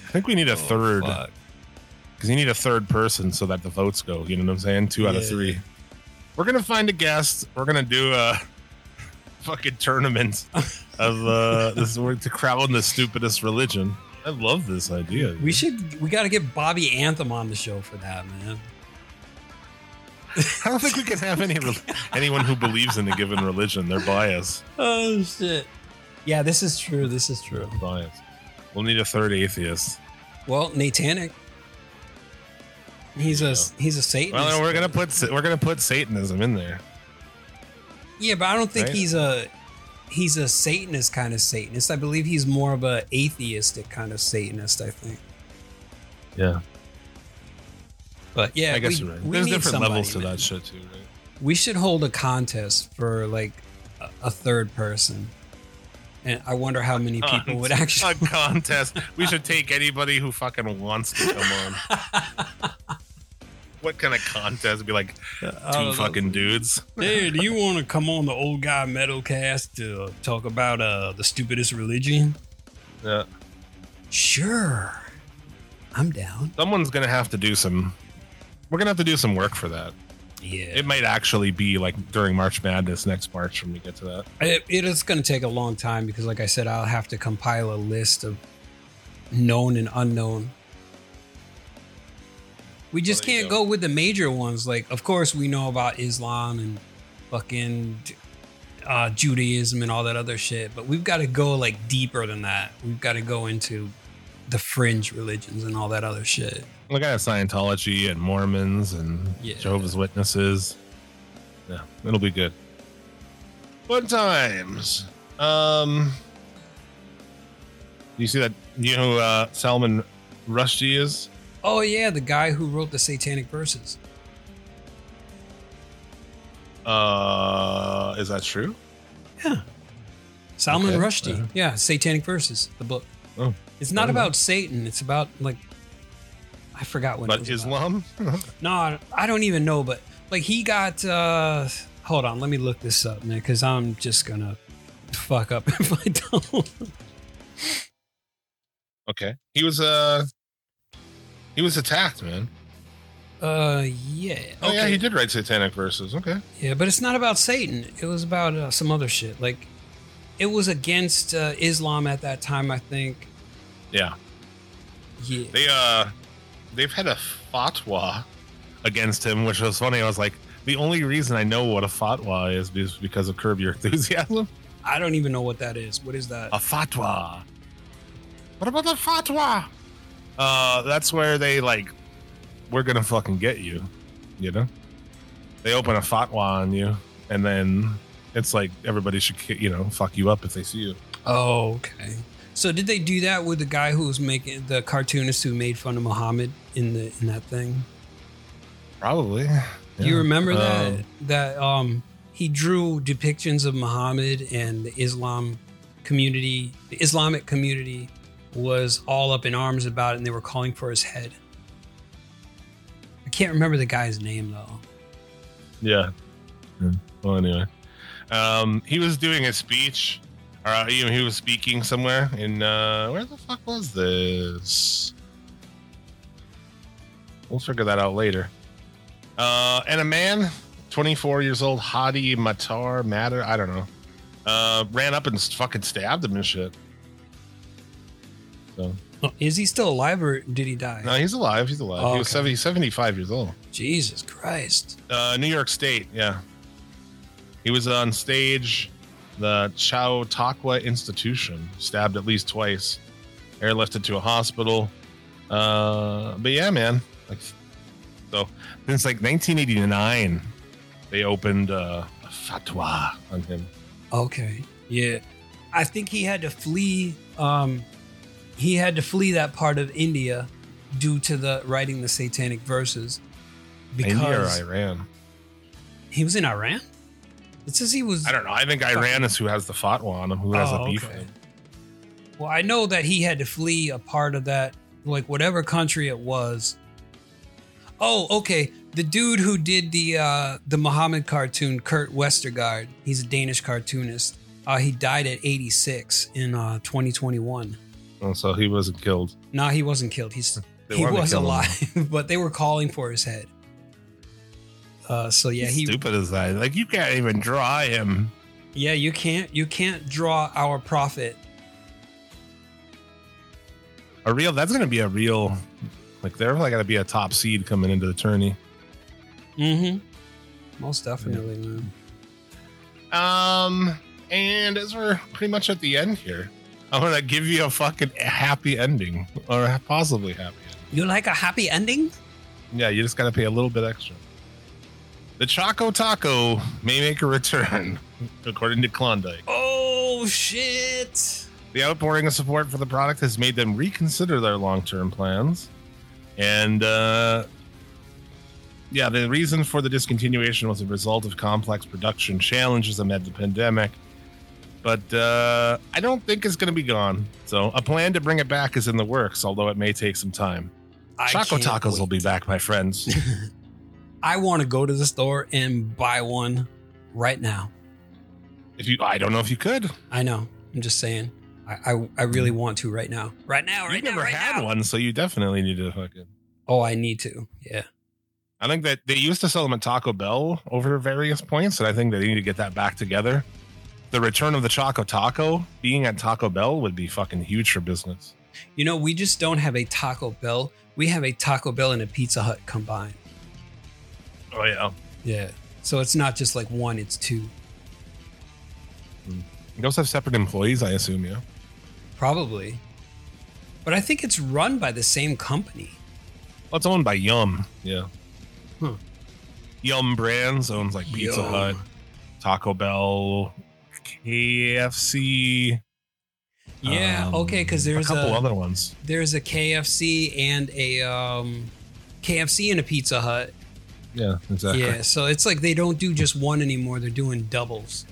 I think we need a third Fuck. Because you need a third person so that the votes go. You know what I'm saying? Two out of three. We're gonna find a guest. We're gonna do a fucking tournament of uh this we're to crown the stupidest religion. I love this idea. We should. We gotta get Bobby Anthem on the show for that, man. I don't think we can have any anyone who believes in a given religion. They're biased. Oh shit. Yeah, this is true. This is true. Biased. We'll need a third atheist. Well, Natanic. He's a he's a Satanist. Well, then we're gonna put we're gonna put Satanism in there. Yeah, but I don't think Right? he's a he's a Satanist kind of Satanist. I believe he's more of a atheistic kind of Satanist. I think. Yeah, But yeah, I guess we, you're right. There's different somebody, levels to man. that shit too, right? We should hold a contest for like a, a third person, and I wonder how many people would actually. a contest. We should take anybody who fucking wants to come on. what kind of contest? would Be like two don't know. fucking dudes. Hey, do you want to come on the old guy metal cast to talk about uh the stupidest religion? Yeah. Sure. I'm down. Someone's gonna have to do some. We're gonna have to do some work for that. Yeah. It might actually be like during March Madness next March when we get to that. It, it is going to take a long time because, like I said, I'll have to compile a list of known and unknown. We just can't go. go with the major ones. Like, of course, we know about Islam and fucking uh, Judaism and all that other shit, but we've got to go like deeper than that. We've got to go into the fringe religions and all that other shit. Look at Scientology and Mormons and Yeah. Jehovah's Witnesses. Yeah, it'll be good. Fun times. Um, you see that? You know who uh, Salman Rushdie is? Oh yeah, the guy who wrote the Satanic Verses. Uh, is that true? Yeah. Salman Okay. Rushdie. Uh-huh. Yeah, Satanic Verses, the book. Oh, It's not don't know. about Satan. It's about like I forgot what. it but about. Islam? No, I don't even know. But like he got. uh Hold on, let me look this up, man, because I'm just gonna fuck up if I don't. okay, he was uh, he was attacked, man. Uh, yeah. Oh yeah, okay. he did write Satanic verses. Okay, Yeah, but it's not about Satan. It was about uh, some other shit. Like it was against uh, Islam at that time. I think. yeah, Yeah. they uh, they've had a fatwa against him, which was funny. I was like, the only reason I know what a fatwa is is because of Curb Your Enthusiasm. I don't even know what that is. What is that? A fatwa. What about the fatwa? Uh, that's where they like, we're gonna fucking get you. You know, they open a fatwa on you, and then it's like everybody should, you know, fuck you up if they see you. Oh, okay. So did they do that with the guy who was making the cartoonist who made fun of Muhammad in the in that thing? Probably. Do you Yeah. remember that Um, that um he drew depictions of Muhammad and the Islam community, the Islamic community was all up in arms about it and they were calling for his head. I can't remember the guy's name though. Yeah. Well, anyway, um, he was doing a speech, or uh, you know, he was speaking somewhere in uh, where the fuck was this? We'll figure that out later. Uh, and a man, 24 years old, Hadi Matar Matter, I don't know. Uh, ran up and fucking stabbed him and shit. So Oh, Is he still alive or did he die? no, he's alive. He's alive. Oh, he was okay. 70, 75 years old. Jesus Christ. Uh, New York State, yeah. He was on stage, the Chautauqua Institution, stabbed at least twice, airlifted to a hospital. Uh, but yeah, man, like so since like 1989, they opened uh, a fatwa on him. Okay. Yeah. I think he had to flee um he had to flee that part of India due to the writing the satanic verses India or because Iran? he was in Iran. It says he was I don't know. I think Iran is who has the fatwa on him, who has Oh, a beef. okay. Well, I know that he had to flee a part of that, like whatever country it was. Oh, okay. The dude who did the uh the Muhammad cartoon, Kurt Westergaard, he's a Danish cartoonist. Uh, he died at 86 in uh 2021. Oh, so he wasn't killed. No, he wasn't killed. He's They he was alive, but they were calling for his head. Uh, so yeah, he stupid as that. Like you can't even draw him. yeah you can't you can't draw our prophet. A real. That's gonna be a real. Like they're like gonna be a top seed coming into the tourney. Mm-hmm. Most definitely, man. Um, and as we're pretty much at the end here, I'm gonna give you a fucking happy ending, or possibly happy. Ending. You like a happy ending? Yeah, you just gotta pay a little bit extra. The Choco Taco may make a return, according to Klondike. Oh shit! The outpouring of support for the product has made them reconsider their long-term plans, and uh, yeah, the reason for the discontinuation was a result of complex production challenges amid the pandemic. But uh, I don't think it's going to be gone. So a plan to bring it back is in the works, although it may take some time. I Choco tacos will be back, my friends. I want to go to the store and buy one right now. if you, I don't know if you could. I know. I'm just saying. I I, I really want to right now. Right now. Right now. You've now. never right had now. one, so you definitely need to fucking. Oh, I need to. Yeah. I think that they used to sell them at Taco Bell over various points, and I think they need to get that back together. The return of the Choco Taco being at Taco Bell would be fucking huge for business. You know, we just don't have a Taco Bell. We have a Taco Bell and a Pizza Hut combined. Oh yeah, Yeah. So it's not just like one, it's two. Hmm. those have separate employees, I assume. Yeah, Probably. But I think it's run by the same company. well, it's owned by Yum. Yeah, Huh. Yum Brands owns like Pizza Yum. Hut, Taco Bell, KFC. Yeah, um, okay, because there's a couple a, other ones. there's a KFC and a um, KFC and a Pizza Hut. Yeah, exactly. Yeah, so it's like they don't do just one anymore; they're doing doubles.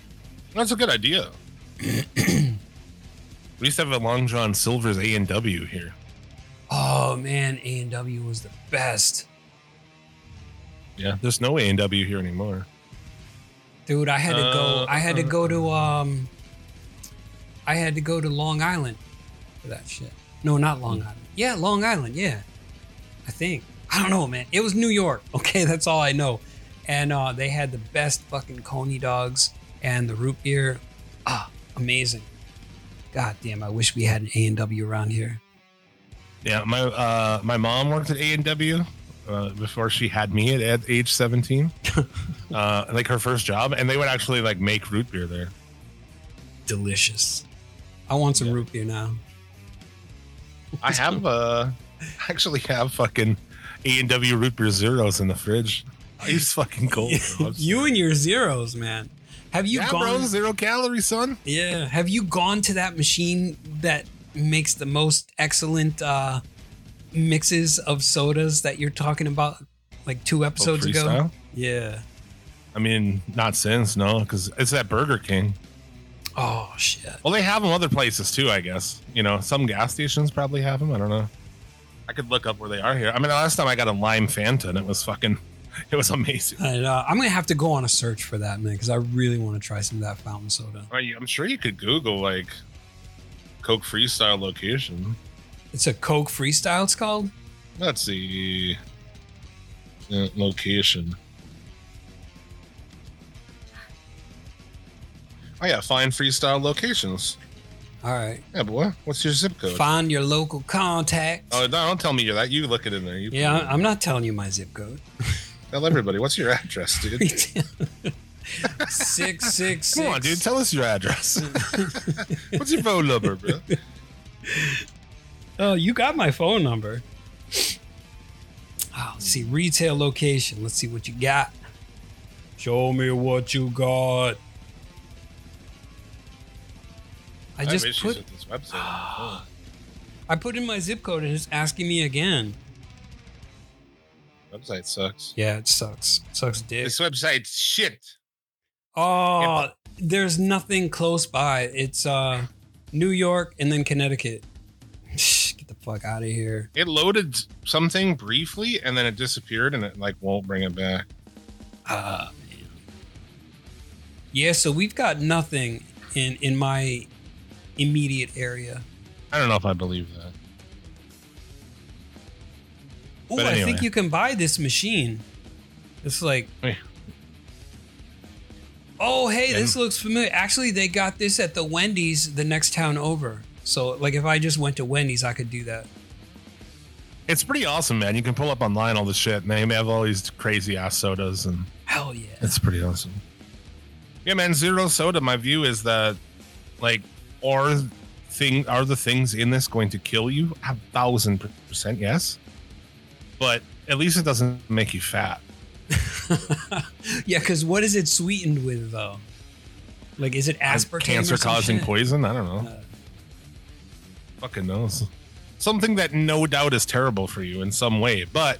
That's a good idea. we used to have a Long John Silver's A and W here. Oh man, A and W was the best, Yeah, there's no A and W here anymore. Dude. I had to go. Uh, I had to uh, go to um. I had to go to Long Island for that shit. No, not Long Hmm. Island. Yeah, Long Island. Yeah, I think. I don't know, man. It was New York. Okay, that's all I know. And uh, they had the best fucking coney dogs and the root beer. Ah, amazing. God damn, I wish we had an A and W around here. Yeah, my uh, my mom worked at A and W uh, before she had me at, at age 17. uh, like her first job, and they would actually like make root beer there. Delicious. I want some root beer now. I have uh, actually have fucking A and W root beer zeros in the fridge. Ice fucking cold. you and your zeros, man. Have you yeah, gone? bro, zero calories, son. Yeah. Have you gone to that machine that makes the most excellent uh, mixes of sodas that you're talking about like two episodes ago? Yeah. I mean, not since no, because it's at Burger King. Oh shit. Well, they have them other places too, I guess. You know, some gas stations probably have them. I don't know. I could look up where they are here. I mean, the last time I got a lime Fanta, and it was fucking, it was amazing. And, uh, I'm gonna have to go on a search for that, man, because I really want to try some of that fountain soda. You- I'm sure you could Google like Coke Freestyle location. It's a Coke Freestyle. It's called. Let's see. Uh, location. I got fine freestyle locations. All right. Yeah, boy. What's your zip code? Find your local contact. Oh, no, don't tell me you're that. You look it in there. You yeah, I- I'm not telling you my zip code. Tell everybody. What's your address, dude? six six six. Come on, dude. Tell us your address. What's your phone number, bro? Oh, you got my phone number. Oh, let's see retail location. Let's see what you got. Show me what you got. I I just put this website. Oh, I put in my zip code and it's asking me again. website sucks. Yeah, it sucks. sucks dick. This website's shit. Oh, there's nothing close by. It's uh New York and then Connecticut. Fuck out of here. It loaded something briefly and then it disappeared and it like won't bring it back. Ah, man. Yeah, so we've got nothing in in my immediate area. I don't know if I believe that. Oh, But I think you can buy this machine. It's like Wait. Oh, hey, this looks familiar. Actually, they got this at the Wendy's the next town over. So, like, if I just went to Wendy's, I could do that. It's pretty awesome, man. You can pull up online all the shit, and they have all these crazy ass sodas, and Hell yeah. it's pretty awesome. Yeah, man. Zero soda. My view is that, like, are thing are the things in this going to kill you? A thousand percent, yes. But at least it doesn't make you fat. yeah, because what is it sweetened with, though? Like, is it aspartame? Cancer causing shit? poison? I don't know. Uh, Fucking knows. Something that no doubt is terrible for you in some way, but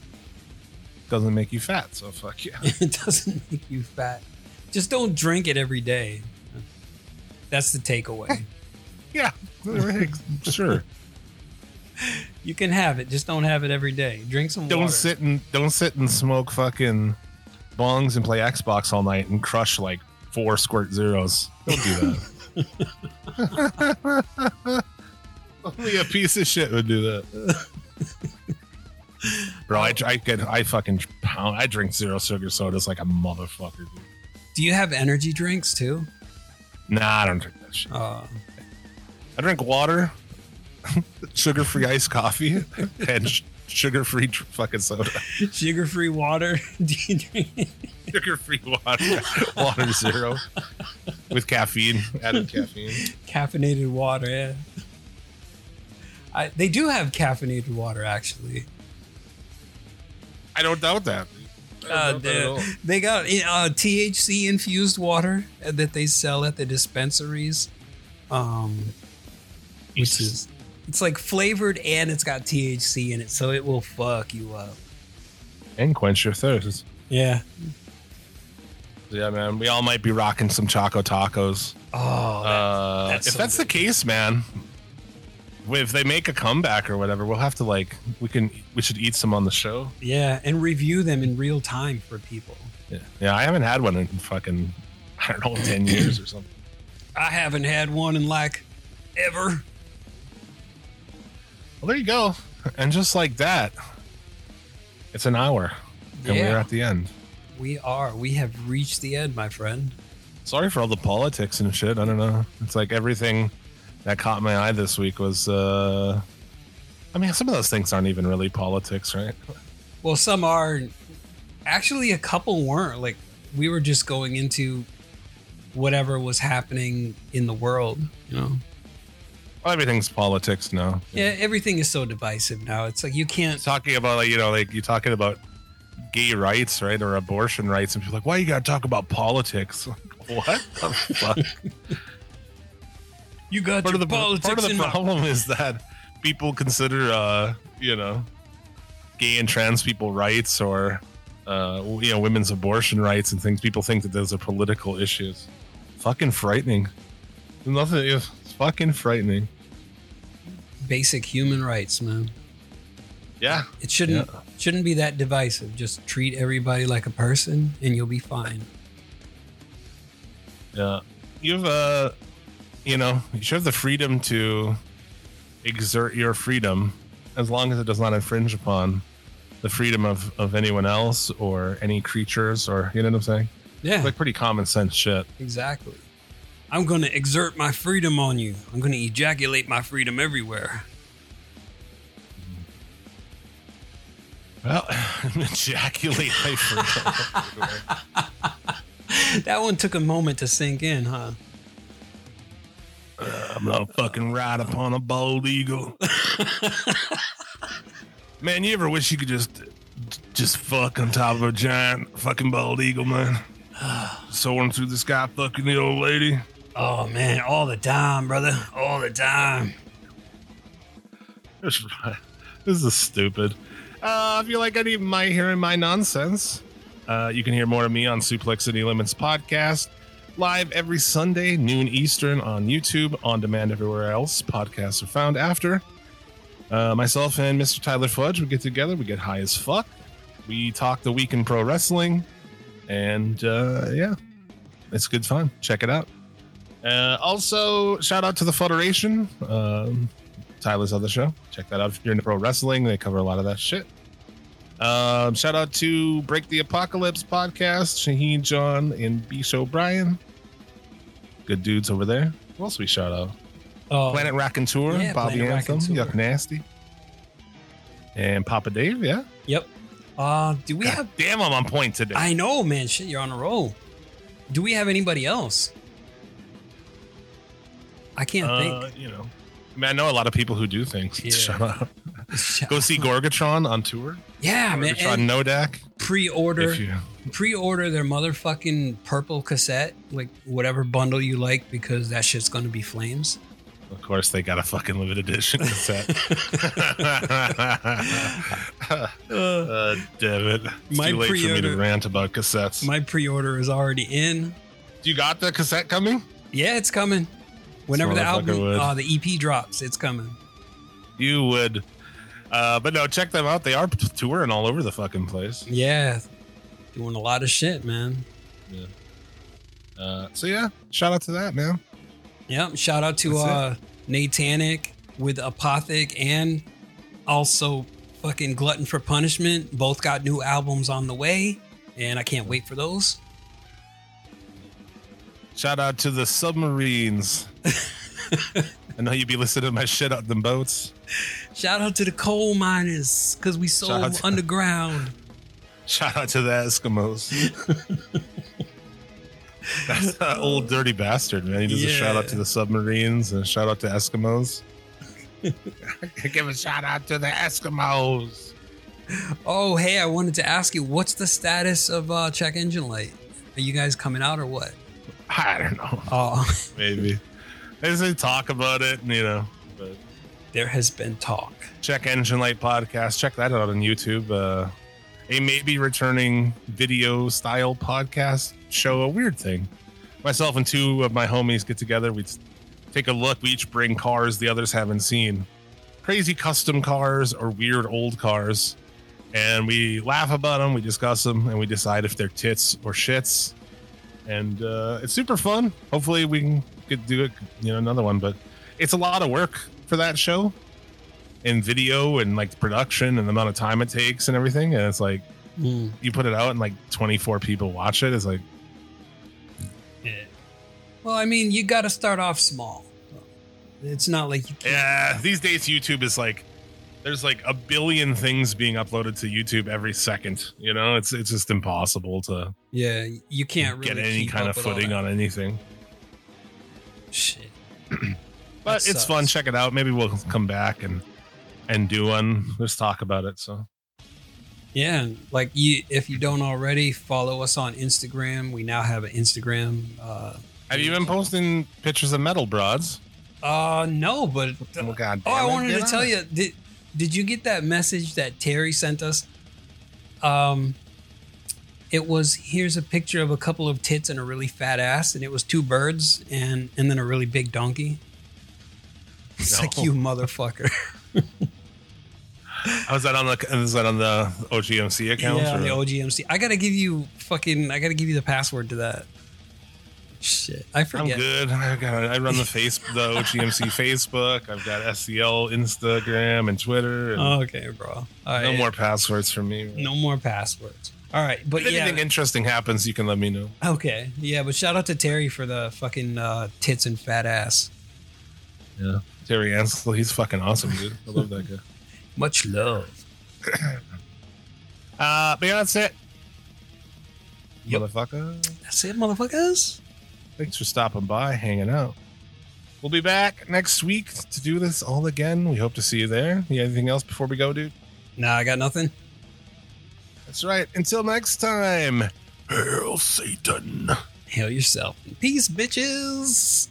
doesn't make you fat. So fuck yeah. it doesn't make you fat. Just don't drink it every day. That's the takeaway. yeah. sure. you can have it, just don't have it every day. Drink some Don't water. sit and don't sit and smoke fucking bongs and play Xbox all night and crush like four squirt zeros. Don't do that. Only a piece of shit would do that. Bro, I, I get I fucking pound. I drink zero sugar sodas like a motherfucker, dude. Do you have energy drinks too? Nah, I don't drink that shit. Uh, I drink water, sugar free iced coffee, and sh- sugar free tr- fucking soda. sugar free water. Do you drink? Sugar free water, water zero with caffeine, added caffeine. caffeinated water. Yeah. I, they do have caffeinated water actually. I don't doubt that. Don't Uh, doubt that they, got uh, THC infused water that they sell at the dispensaries. Um, which is it's like flavored and it's got THC in it, so it will fuck you up. and quench your thirst. Yeah. Yeah, man. We all might be rocking some Choco Tacos. Oh, that- Uh, that's if so that's the case, man, if they make a comeback or whatever, we'll have to like we can we should eat some on the show. yeah, and review them in real time for people. Yeah, yeah. I haven't had one in fucking I don't know ten years or something. I haven't had one in like ever. Well, there you go. And just like that, it's an hour, and Yeah. we're at the end. We are. We have reached the end, my friend. Sorry for all the politics and shit. I don't know. It's like everything that caught my eye this week was. uh I mean, some of those things aren't even really politics, right? Well, some are. Actually, a couple weren't. Like, we were just going into whatever was happening in the world, you know? Well, everything's politics now. Yeah, everything is so divisive now. It's like you can't. talking about like you know like you're talking about gay rights right or abortion rights and people are like why you gotta talk about politics Like, what the fuck You got part your of the politics part of the in my- problem is that people consider uh you know gay and trans people rights or uh you know women's abortion rights and things people think that those are political issues fucking frightening nothing it's fucking frightening basic human rights, man. yeah It shouldn't shouldn't be that divisive. Just treat everybody like a person, and you'll be fine. Yeah. You've uh you know, you should have the freedom to exert your freedom as long as it does not infringe upon the freedom of, of anyone else or any creatures or you know what I'm saying? Yeah, Like pretty common sense shit. exactly. I'm gonna exert my freedom on you. I'm gonna ejaculate my freedom everywhere. Well, ejaculate my freedom. That one took a moment to sink in, huh? I'm gonna fucking ride upon a bald eagle. man, you ever wish you could just just fuck on top of a giant fucking bald eagle, man? Soaring through the sky, fucking the old lady. Oh man, all the time, brother. All the time. This is stupid. Uh, if you like any of my hearing my nonsense, uh, you can hear more of me on Suplex City Limits podcast, live every Sunday, noon Eastern on YouTube, on demand everywhere else. Podcasts are found after. Uh, myself and Mr. Tyler Fudge, we get together, we get high as fuck. We talk the week in pro wrestling, and uh, yeah, it's good fun. Check it out. Uh, also, shout out to the Federation. Um, Tyler's other show. Check that out if you're into pro wrestling. They cover a lot of that shit. Um, shout out to Break the Apocalypse podcast, Shaheen John and Beesh O'Brien. Good dudes over there. Who else we shout out? Oh, Planet Raconteur, yeah, Bobby Planet Anthem, Raconteur. Yuck Nasty. And Papa Dave, yeah. Yep. Uh, do we God have? damn, I'm on point today. I know, man. Shit, you're on a roll. Do we have anybody else? I can't uh, you know, I, mean, I know a lot of people who do things. Yeah. Shout out. Go see Gorgatron on tour. yeah, man. Gorgatron and Nodak. pre-order, you, pre-order their motherfucking purple cassette, like whatever bundle you like, because that shit's gonna be flames. Of course, they got a fucking limited edition cassette. uh, damn it. It's My too late for me to rant about cassettes. My pre-order is already in. you got the cassette coming? Yeah, it's coming. Whenever the album, uh, the EP drops, it's coming. You would. Uh, but no, check them out. They are touring all over the fucking place. Yeah, doing a lot of shit, man. Uh, so yeah, shout out to that, man. Yep. Shout out to That's it. uh Natanic with Apothic and also fucking Glutton for Punishment. Both got new albums on the way, and I can't wait for those. Shout out to the submarines. I know you'd be listening to my shit out them boats. Shout out to the coal miners because we Shout out to- underground. Shout out to the Eskimos. That's that old dirty bastard, man. He does a shout out to the submarines and a shout out to Eskimos. Give a shout out to the Eskimos. Oh, hey, I wanted to ask you, what's the status of uh, Check Engine Light? Are you guys coming out or what? I don't know. Oh, Maybe. They say talk about it, you know. But there has been talk. check Engine Light podcast. Check that out on YouTube. Uh, a maybe returning video style podcast show. A weird thing. Myself and two of my homies get together. We take a look. We each bring cars the others haven't seen. Crazy custom cars or weird old cars. And we laugh about them. We discuss them, and we decide if they're tits or shits. And uh, it's super fun. Hopefully, we can could do it, you know, another one. But it's a lot of work for that show in video and like production and the amount of time it takes and everything. And it's like Hmm. you put it out and like 24 people watch it. It's like Yeah. Well, I mean, you got to start off small. It's not like you can't. yeah. These days, YouTube is like there's like a billion things being uploaded to YouTube every second. You know, it's it's just impossible to Yeah, you can't really get any kind of footing on anything. Shit. But it's fun. Check it out. Maybe we'll come back and and do one. Let's talk about it. So Yeah, like you, if you don't already, follow us on Instagram. We now have an Instagram. Uh, have you been posting pictures of metal broads? uh no, but Oh, God oh, I wanted to tell it. you did did you get that message that Terry sent us? Um, it was here's a picture of a couple of tits and a really fat ass, and it was two birds and and then a really big donkey. It's like you motherfucker. Oh, is that on the is that on the OGMC account? Yeah, or- the OGMC. I gotta give you fucking. I gotta give you the password to that. Shit, I forget. I'm good. I got. I run the face the OGMC Facebook. I've got SEL Instagram and Twitter. And Okay, bro. All right. no more passwords for me. No more passwords. All right, but If anything interesting happens, you can let me know. Okay, yeah, but shout out to Terry for the fucking uh, tits and fat ass. Yeah. Terry Ansel, he's fucking awesome, dude. I love that guy. Much love. Uh, but yeah, that's it. Yep. Motherfucker. That's it, motherfuckers. Thanks for stopping by, hanging out. We'll be back next week to do this all again. We hope to see you there. You got anything else before we go, dude? Nah, I got nothing. That's right. Until next time, Hail Satan. Hail yourself. Peace, bitches.